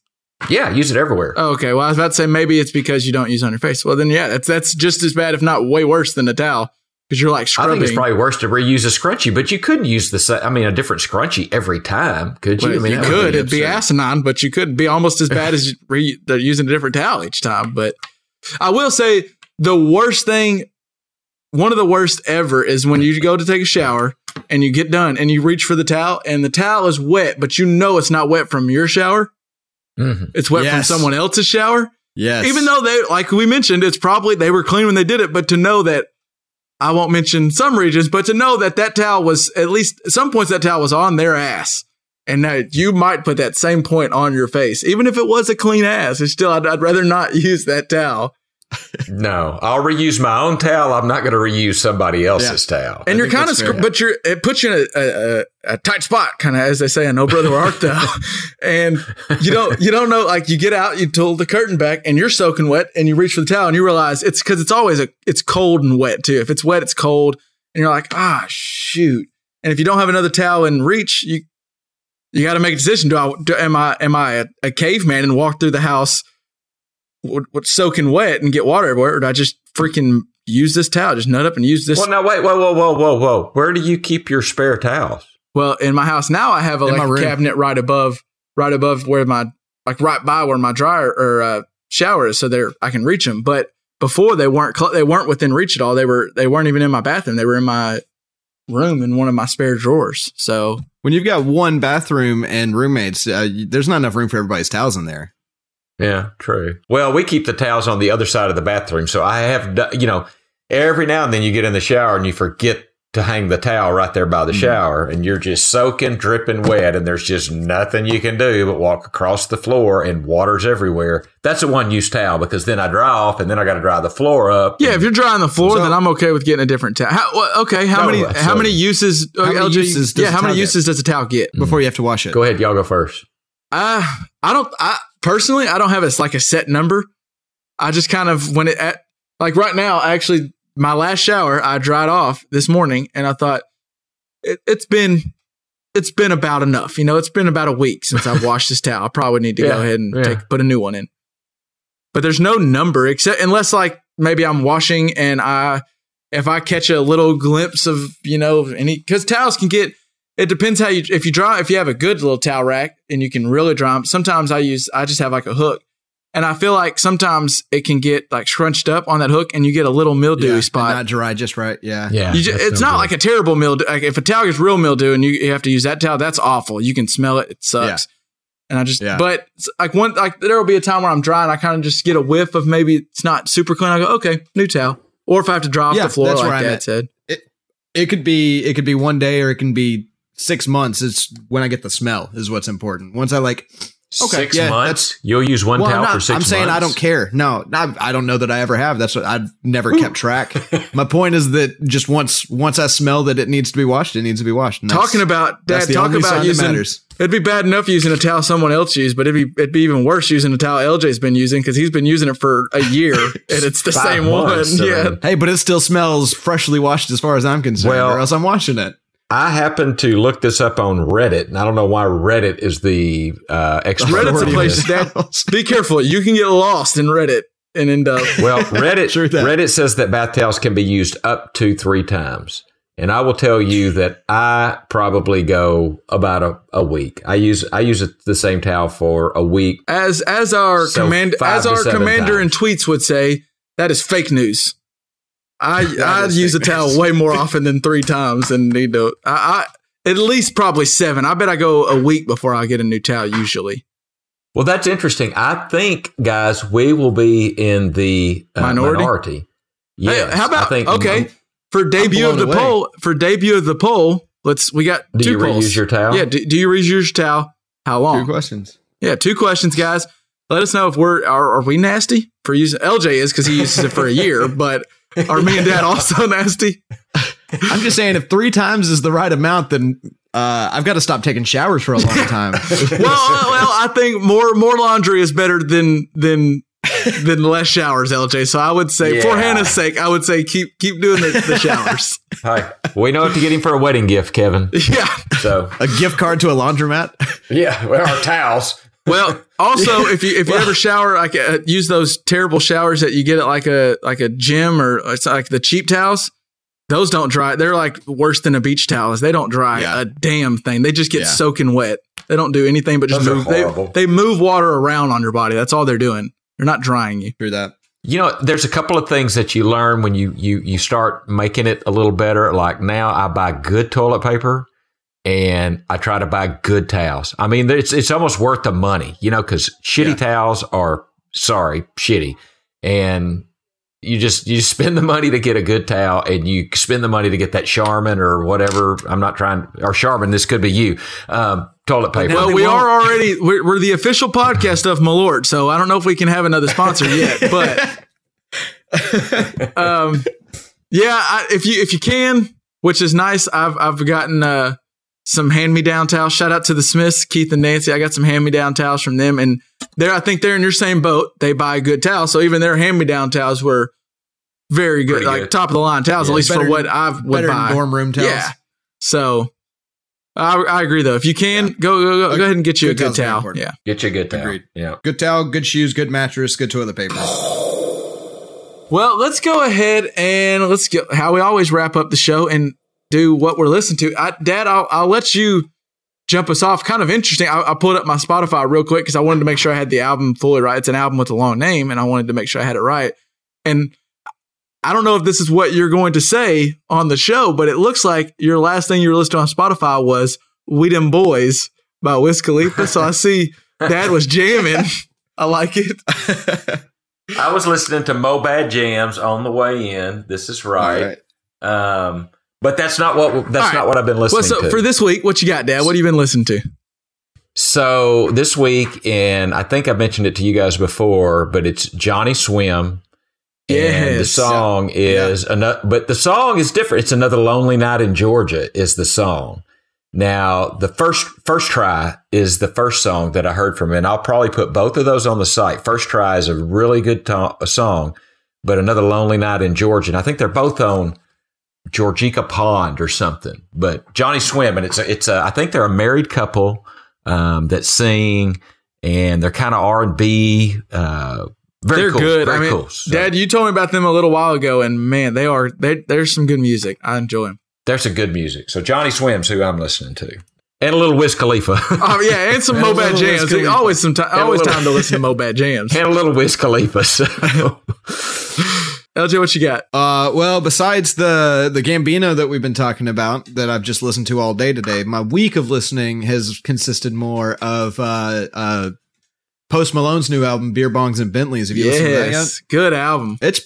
yeah, use it everywhere. Oh, okay. Well, I was about to say maybe it's because you don't use it on your face. Well, then yeah, that's that's just as bad, if not way worse than a towel, because you're like I think it's probably worse to reuse a scrunchie, but you couldn't use the sa- I mean, a different scrunchie every time, could you? Well, I mean, you could. be It'd be asinine, but you could be almost as bad as re- the- using a different towel each time. But I will say the worst thing, one of the worst ever, is when you go to take a shower and you get done and you reach for the towel and the towel is wet, but you know it's not wet from your shower. Mhm. It's wet from someone else's shower. yes. Even though they, like we mentioned, it's probably they were clean when they did it, but to know that I won't mention some regions, but to know that that towel was at least some points that towel was on their ass, and now you might put that same point on your face, even if it was a clean ass. It's still I'd, I'd rather not [LAUGHS] use that towel. No, I'll reuse my own towel. I'm not going to reuse somebody else's towel. And you're kind of, that's but you're it puts you in a, a, a, a tight spot, kind of as they say in O Brother Where Art Thou, [LAUGHS] and you don't you don't know like you get out, you pull the curtain back, and you're soaking wet, and you reach for the towel, and you realize it's because it's always a it's cold and wet too. If it's wet, it's cold, and you're like ah shoot, and if you don't have another towel in reach, you you got to make a decision. Do I do, am I am I a, a caveman and walk through the house with, with soaking wet and get water everywhere, or do I just freaking use this towel, just nut up and use this well, now wait, whoa, whoa, whoa, whoa, whoa. Where do you keep your spare towels? Well, in my house now, I have a, In like, a cabinet right above, right above where my, like right by where my dryer or uh, shower is, so there I can reach them. But before they weren't, cl- they weren't within reach at all. They were, they weren't even in my bathroom. They were in my room in one of my spare drawers. So when you've got one bathroom and roommates, uh, there's not enough room for everybody's towels in there. Yeah, true. Well, we keep the towels on the other side of the bathroom. So I have, you know, every now and then you get in the shower and you forget to hang the towel right there by the shower and you're just soaking, dripping wet, and there's just nothing you can do but walk across the floor and water's everywhere. That's a one use towel because then I dry off and then I got to dry the floor up. yeah, if you're drying the floor, So- then I'm okay with getting a different towel. How, okay, how No, many, uh, how many uses? uh, How many LG, uses does yeah, a how many towel get? uses does a towel get? Before you have to wash it. Go ahead, y'all go first. Uh, I don't. I personally, I don't have a like a set number. I just kind of when it at like right now. Actually, my last shower I dried off this morning, and I thought it, it's been it's been about enough. You know, it's been about a week since I've washed this towel. I probably need to [LAUGHS] Yeah, go ahead and yeah. take put a new one in. But there's no number except unless like maybe I'm washing and I if I catch a little glimpse of you know any because towels can get it depends how you if you dry if you have a good little towel rack and you can really dry them. Sometimes I use I just have like a hook. And I feel like sometimes it can get like scrunched up on that hook, and you get a little mildewy Yeah, spot. not dry just right. Yeah. Yeah, You ju- it's no not good. like a terrible mildew. Like if a towel gets real mildew and you, you have to use that towel, that's awful. You can smell it. It sucks. And I just, Yeah. but like one, like there will be a time where I'm dry and I kind of just get a whiff of maybe it's not super clean. I go, okay, new towel. Or if I have to dry off Yeah, the floor, that's where like I'm Dad at. said. It could be it could be one day or it can be six months. It's when I get the smell is what's important. Once I like Okay, six yeah, months. You'll use one well, towel not- for 6 I'm saying I don't care. No, I, I don't know that I ever have. That's what I've never kept track. [LAUGHS] My point is that just once once I smell that it needs to be washed, it needs to be washed. That's- Talking about the talk about that using. It'd be bad enough using a towel someone else used, but it'd be it'd be even worse using a towel LJ's been using because he's been using it for a year [LAUGHS] and it's the same months, [LAUGHS] one. I Yeah. Hey, but it still smells freshly washed as far as I'm concerned, Well- or else I'm washing it. I happened to look this up on Reddit, and I don't know why Reddit is the uh, expert. Reddit's a place. Dad, be careful. You can get lost in Reddit and end up. [LAUGHS] Well, Reddit Sure. Reddit says that bath towels can be used up to three times. And I will tell you that I probably go about a, a week. I use I use the same towel for a week. as as our So command as our commander in tweets would say that is fake news. I [LAUGHS] I use a towel way more often than three times and need to. I, I at least probably seven. I bet I go a week before I get a new towel usually. Well, that's interesting. I think, guys, we will be in the uh, Minority? minority. Yes, Hey, how about I think, okay for debut of the away. poll for debut of the poll? Let's we got Do two you polls. reuse your towel? Yeah. Do, do you reuse your towel? How long? Two questions. Yeah, two questions, guys. Let us know if we're are, are we nasty for using LJ is because he uses it for a year, [LAUGHS] but are me and Dad also [LAUGHS] nasty? I'm just saying, if three times is the right amount, then uh, I've got to stop taking showers for a long time. [LAUGHS] Well, well, well, I think more more laundry is better than than than less showers, LJ. So I would say, for Hannah's sake, I would say keep keep doing the, the showers. [LAUGHS] Hi. We know what to get him for a wedding gift, Kevin. yeah. So, a gift card to a laundromat. yeah, well, our towels. Well, also if you if you ever [LAUGHS] shower, like uh, use those terrible showers that you get at like a like a gym or it's like the cheap towels. Those don't dry. They're like worse than a beach towel. They don't dry Yeah. a damn thing. They just get Yeah. soaking wet. They don't do anything but just Those move. They, they move water around on your body. That's all they're doing. They're not drying you. Through that. You know, there's a couple of things that you learn when you you you start making it a little better. Like now, I buy good toilet paper, and I try to buy good towels. I mean, it's it's almost worth the money, you know, because shitty Yeah. towels are sorry shitty, and you just you [LAUGHS] spend the money to get a good towel, and you spend the money to get that Charmin or whatever. I'm not trying or Charmin. This could be you. Um, toilet paper. Well, we won't. are already we're, we're the official podcast of Malort, so I don't know if we can have another sponsor yet, [LAUGHS] but um, yeah, I, if you if you can, which is nice, I've I've gotten uh, some hand me down towels. Shout out to the Smiths, Keith and Nancy. I got some hand me down towels from them, and they're I think they're in your same boat. They buy good towels, so even their hand me down towels were very good, Pretty like good. top of the line towels, Yeah, at least better- for what I've would Better buy. than dorm room towels. Yeah. So I, I agree though. If you can, go, go go go ahead and get you a Good good towel's very towel. Yeah. Get you a good towel. Agreed. Yeah. Good towel, good shoes, good mattress, good toilet paper. Well, let's go ahead and let's go how we always wrap up the show and do what we're listening to. I, Dad, I'll, I'll let you jump us off. Kind of interesting. I, I pulled up my Spotify real quick because I wanted to make sure I had the album fully right. It's an album with a long name, and I wanted to make sure I had it right. And I don't know if this is what you're going to say on the show, but it looks like your last thing you were listening on Spotify was "We Dem Boys" by Wiz Khalifa. So I [LAUGHS] see Dad was jamming. I like it. [LAUGHS] I was listening to Mobad Jams on the way in. This is right. Um, but that's not what that's right. not what I've been listening Well, so to. for this week, what you got, Dad? What have you been listening to? so this week, and I think I mentioned it to you guys before, but it's Johnny Swim. And the Yes. song is another, but the song is different. It's another lonely night in Georgia. Is the song now the first first try is the first song that I heard from him, and I'll probably put both of those on the site. First try is a really good to- a song, but another lonely night in Georgia, and I think they're both on Georgica Pond or something. But Johnny Swim, and it's a, it's a, I think they're a married couple um, that sing, and they're kind of R and B. Uh, very They're cool, good. Very I mean, cool. So Dad, you told me about them a little while ago, and man, they are. They, there's some good music. I enjoy them. there's some good music. So Johnny Swim's who I'm listening to, and a little Wiz Khalifa, [LAUGHS] Oh yeah, and some [LAUGHS] And jams. Always some time. Always little- time to listen to [LAUGHS] Mobad jams. and a little Wiz Khalifa. So. LJ, what you got? Uh, well, besides the the Gambino that we've been talking about, that I've just listened to all day today, my week of listening has consisted more of uh, uh, Post Malone's new album, Beer Bongs and Bentleys. Have you listened to that yet? Yes, good album. It's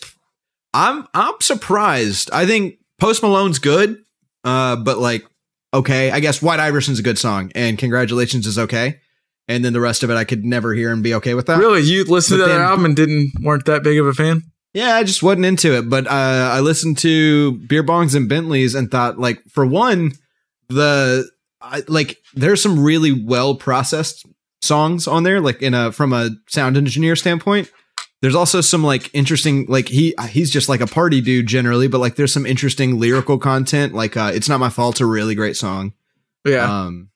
I'm I'm surprised. I think Post Malone's good, uh, but like okay, I guess White Iverson's a good song, and Congratulations is okay, and then the rest of it I could never hear and be okay with that. Really, you listened But to that then- album and didn't weren't that big of a fan? Yeah, I just wasn't into it, but uh, I listened to Beer Bongs and Bentleys and thought, like, for one, the I, like there's some really well processed songs on there, like in a from a sound engineer standpoint. There's also some like interesting, like he he's just like a party dude generally, but like there's some interesting lyrical content. Like, uh, it's not my fault, a really great song. Yeah, Um,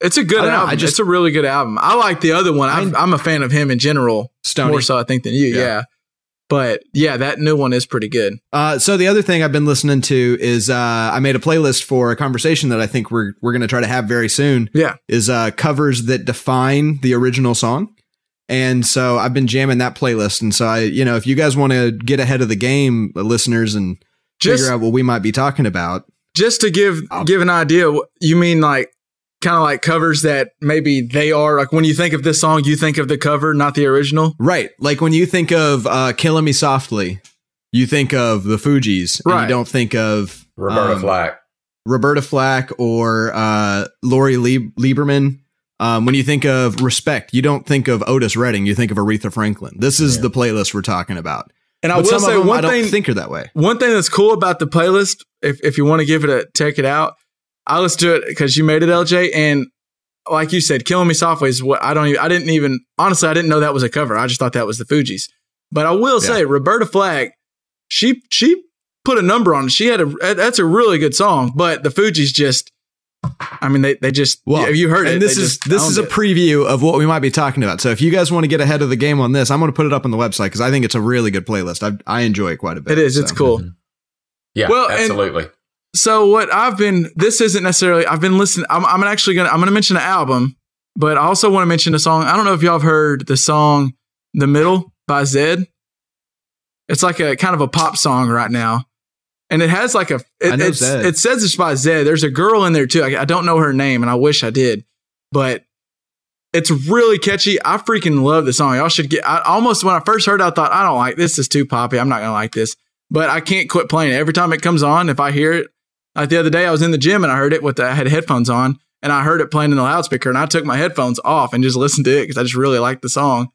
it's a good I don't know, album. I just- it's a really good album. I like the other one. I'm, I- I'm a fan of him in general, Stoney. more so I think than you. Yeah. Yeah. But yeah, that new one is pretty good. Uh, so the other thing I've been listening to is uh, I made a playlist for a conversation that I think we're we're going to try to have very soon. Yeah, Is uh, covers that define the original song, and so I've been jamming that playlist. And so I, you know, if you guys want to get ahead of the game, uh, listeners, and just figure out what we might be talking about, just to give give an idea, you mean like kind of like covers that maybe they are like when you think of this song, you think of the cover, not the original. right? Like when you think of uh, "Killing Me Softly," you think of the Fugees, and Right. you don't think of Roberta um, Flack. Roberta Flack or uh, Lori Lieb- Lieberman. Um, when you think of respect, you don't think of Otis Redding. You think of Aretha Franklin. This is the playlist we're talking about. And I But will some of say them one I don't thing. think are that way. One thing that's cool about the playlist, if if you want to give it a check it out, I listened to it because you made it, LJ, and like you said, "Killing Me Softly" is what I don't. Even, I didn't even honestly, I didn't know that was a cover. I just thought that was the Fugees. But I will say, Roberta Flack, she she put a number on it. She had a that's a really good song. But the Fugees just, I mean, they they just Well, have you heard it? this is this is a it. preview of what we might be talking about. So if you guys want to get ahead of the game on this, I'm going to put it up on the website because I think it's a really good playlist. I I enjoy it quite a bit. It is. It's so. cool. Mm-hmm. Yeah, Well, and- absolutely. So what I've been this isn't necessarily I've been listening I'm, I'm actually gonna I'm gonna mention an album, but I also want to mention a song. I don't know if y'all have heard the song The Middle by Zedd. It's like a kind of a pop song right now. And it has like a it, I know it's- Zedd. it says it's by Zedd. There's a girl in there too. I, I don't know her name and I wish I did. But it's really catchy. I freaking love the song. Y'all should get I almost when I first heard it, I thought, I don't like this is too poppy. I'm not gonna like this. But I can't quit playing it. Every time it comes on, if I hear it, like the other day, I was in the gym and I heard it with the, I had headphones on and I heard it playing in the loudspeaker and I took my headphones off and just listened to it because I just really liked the song.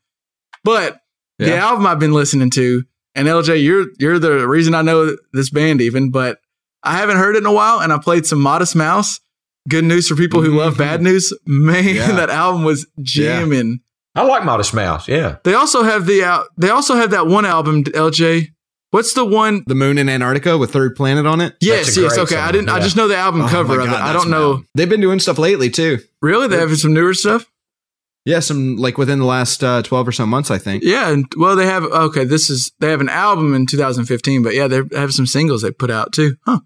But the album I've been listening to, and LJ, you're you're the reason I know this band even, but I haven't heard it in a while, and I played some Modest Mouse. Good news for people who love bad news. Man, Mm-hmm. Yeah. [LAUGHS] that album was jamming. I like Modest Mouse. Yeah. They also have the out. They also have that one album, LJ. What's the one? The Moon in Antarctica with Third Planet on it. Yes, yes. great Okay, I didn't. I just know the album Oh cover my of it. I don't know. mad. They've been doing stuff lately too. Really, they have some newer stuff. Yeah, some like within the last uh, twelve or so months, I think. Yeah, and well, they have. Okay, this is they have an album in 2015, but yeah, they have some singles they put out too. Huh?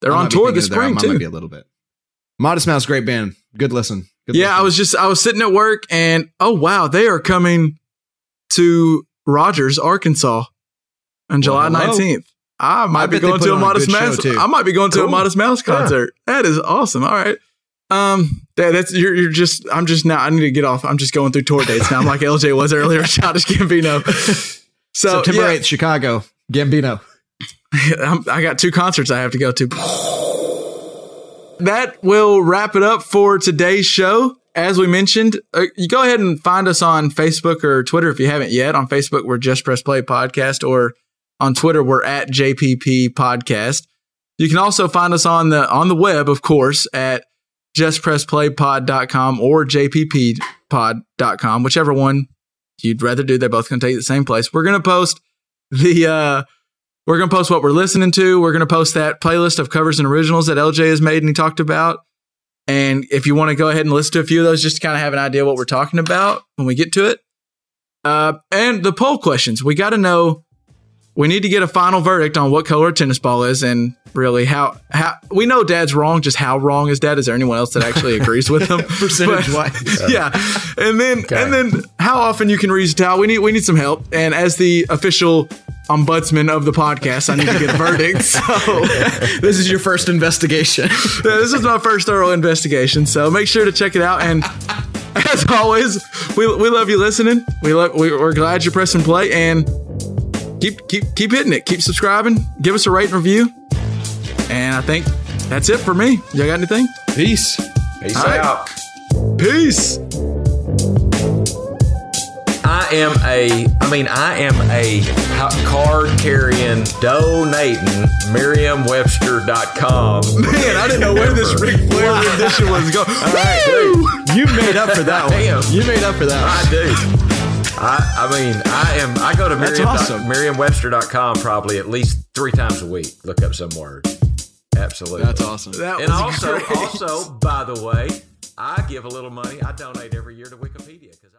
They're I on tour this spring album. I might too. be a little bit. Modest Mouse, great band. Good listen. Good Yeah, listen. I was just I was sitting at work and oh wow, they are coming to Rogers, Arkansas on July nineteenth. I might I be going to a a Modest good Mouse. I might be going to a Modest Mouse Yeah. concert. That is awesome. All right. Um, that, that's you're you're just I'm just now I need to get off. I'm just going through tour dates now. I'm like LJ was earlier, [LAUGHS] Childish Gambino. So September yeah, eighth, Chicago, Gambino. [LAUGHS] I'm, I got two concerts I have to go to. That will wrap it up for today's show. As we mentioned, uh, you go ahead and find us on Facebook or Twitter if you haven't yet. On Facebook, we're Just Press Play Podcast, or on Twitter, we're at JPP Podcast. You can also find us on the on the web, of course, at justpressplaypod.com or jpppod.com, whichever one you'd rather do. They're both going to take you the same place. We're going to post the uh, we're going to post what we're listening to. We're going to post that playlist of covers and originals that LJ has made and he talked about. And if you want to go ahead and listen to a few of those, just to kind of have an idea what we're talking about when we get to it. Uh, and the poll questions. We got to know. We need to get a final verdict on what color a tennis ball is, and really how how we know Dad's wrong. Just how wrong is Dad? Is there anyone else that actually agrees with him? [LAUGHS] Percentage But- wise. [LAUGHS] yeah, and then Okay. and then how often you can reuse a towel? We need we need some help. And as the official ombudsman of the podcast, I need to get a verdict. [LAUGHS] So this is your first investigation. yeah, this is my first thorough investigation. So make sure to check it out. And as always, we, we love you listening. We love we, we're glad you're pressing play and keep keep keep hitting it. Keep subscribing. Give us a rate and review. And I think that's it for me. Y'all got anything? Peace. Peace All right. out. Peace. I am a, I mean, I am a card carrying, donating, Merriam-Webster.com. Man, I didn't know where this Ric Flair rendition was going. All right, You made up for that one. Damn. You made up for that. I do. I, I mean, I am. I go to That's Merriam, awesome. Merriam-Webster.com probably at least three times a week. Look up some word. Absolutely. That's awesome. That And also, great. also, by the way, I give a little money. I donate every year to Wikipedia because.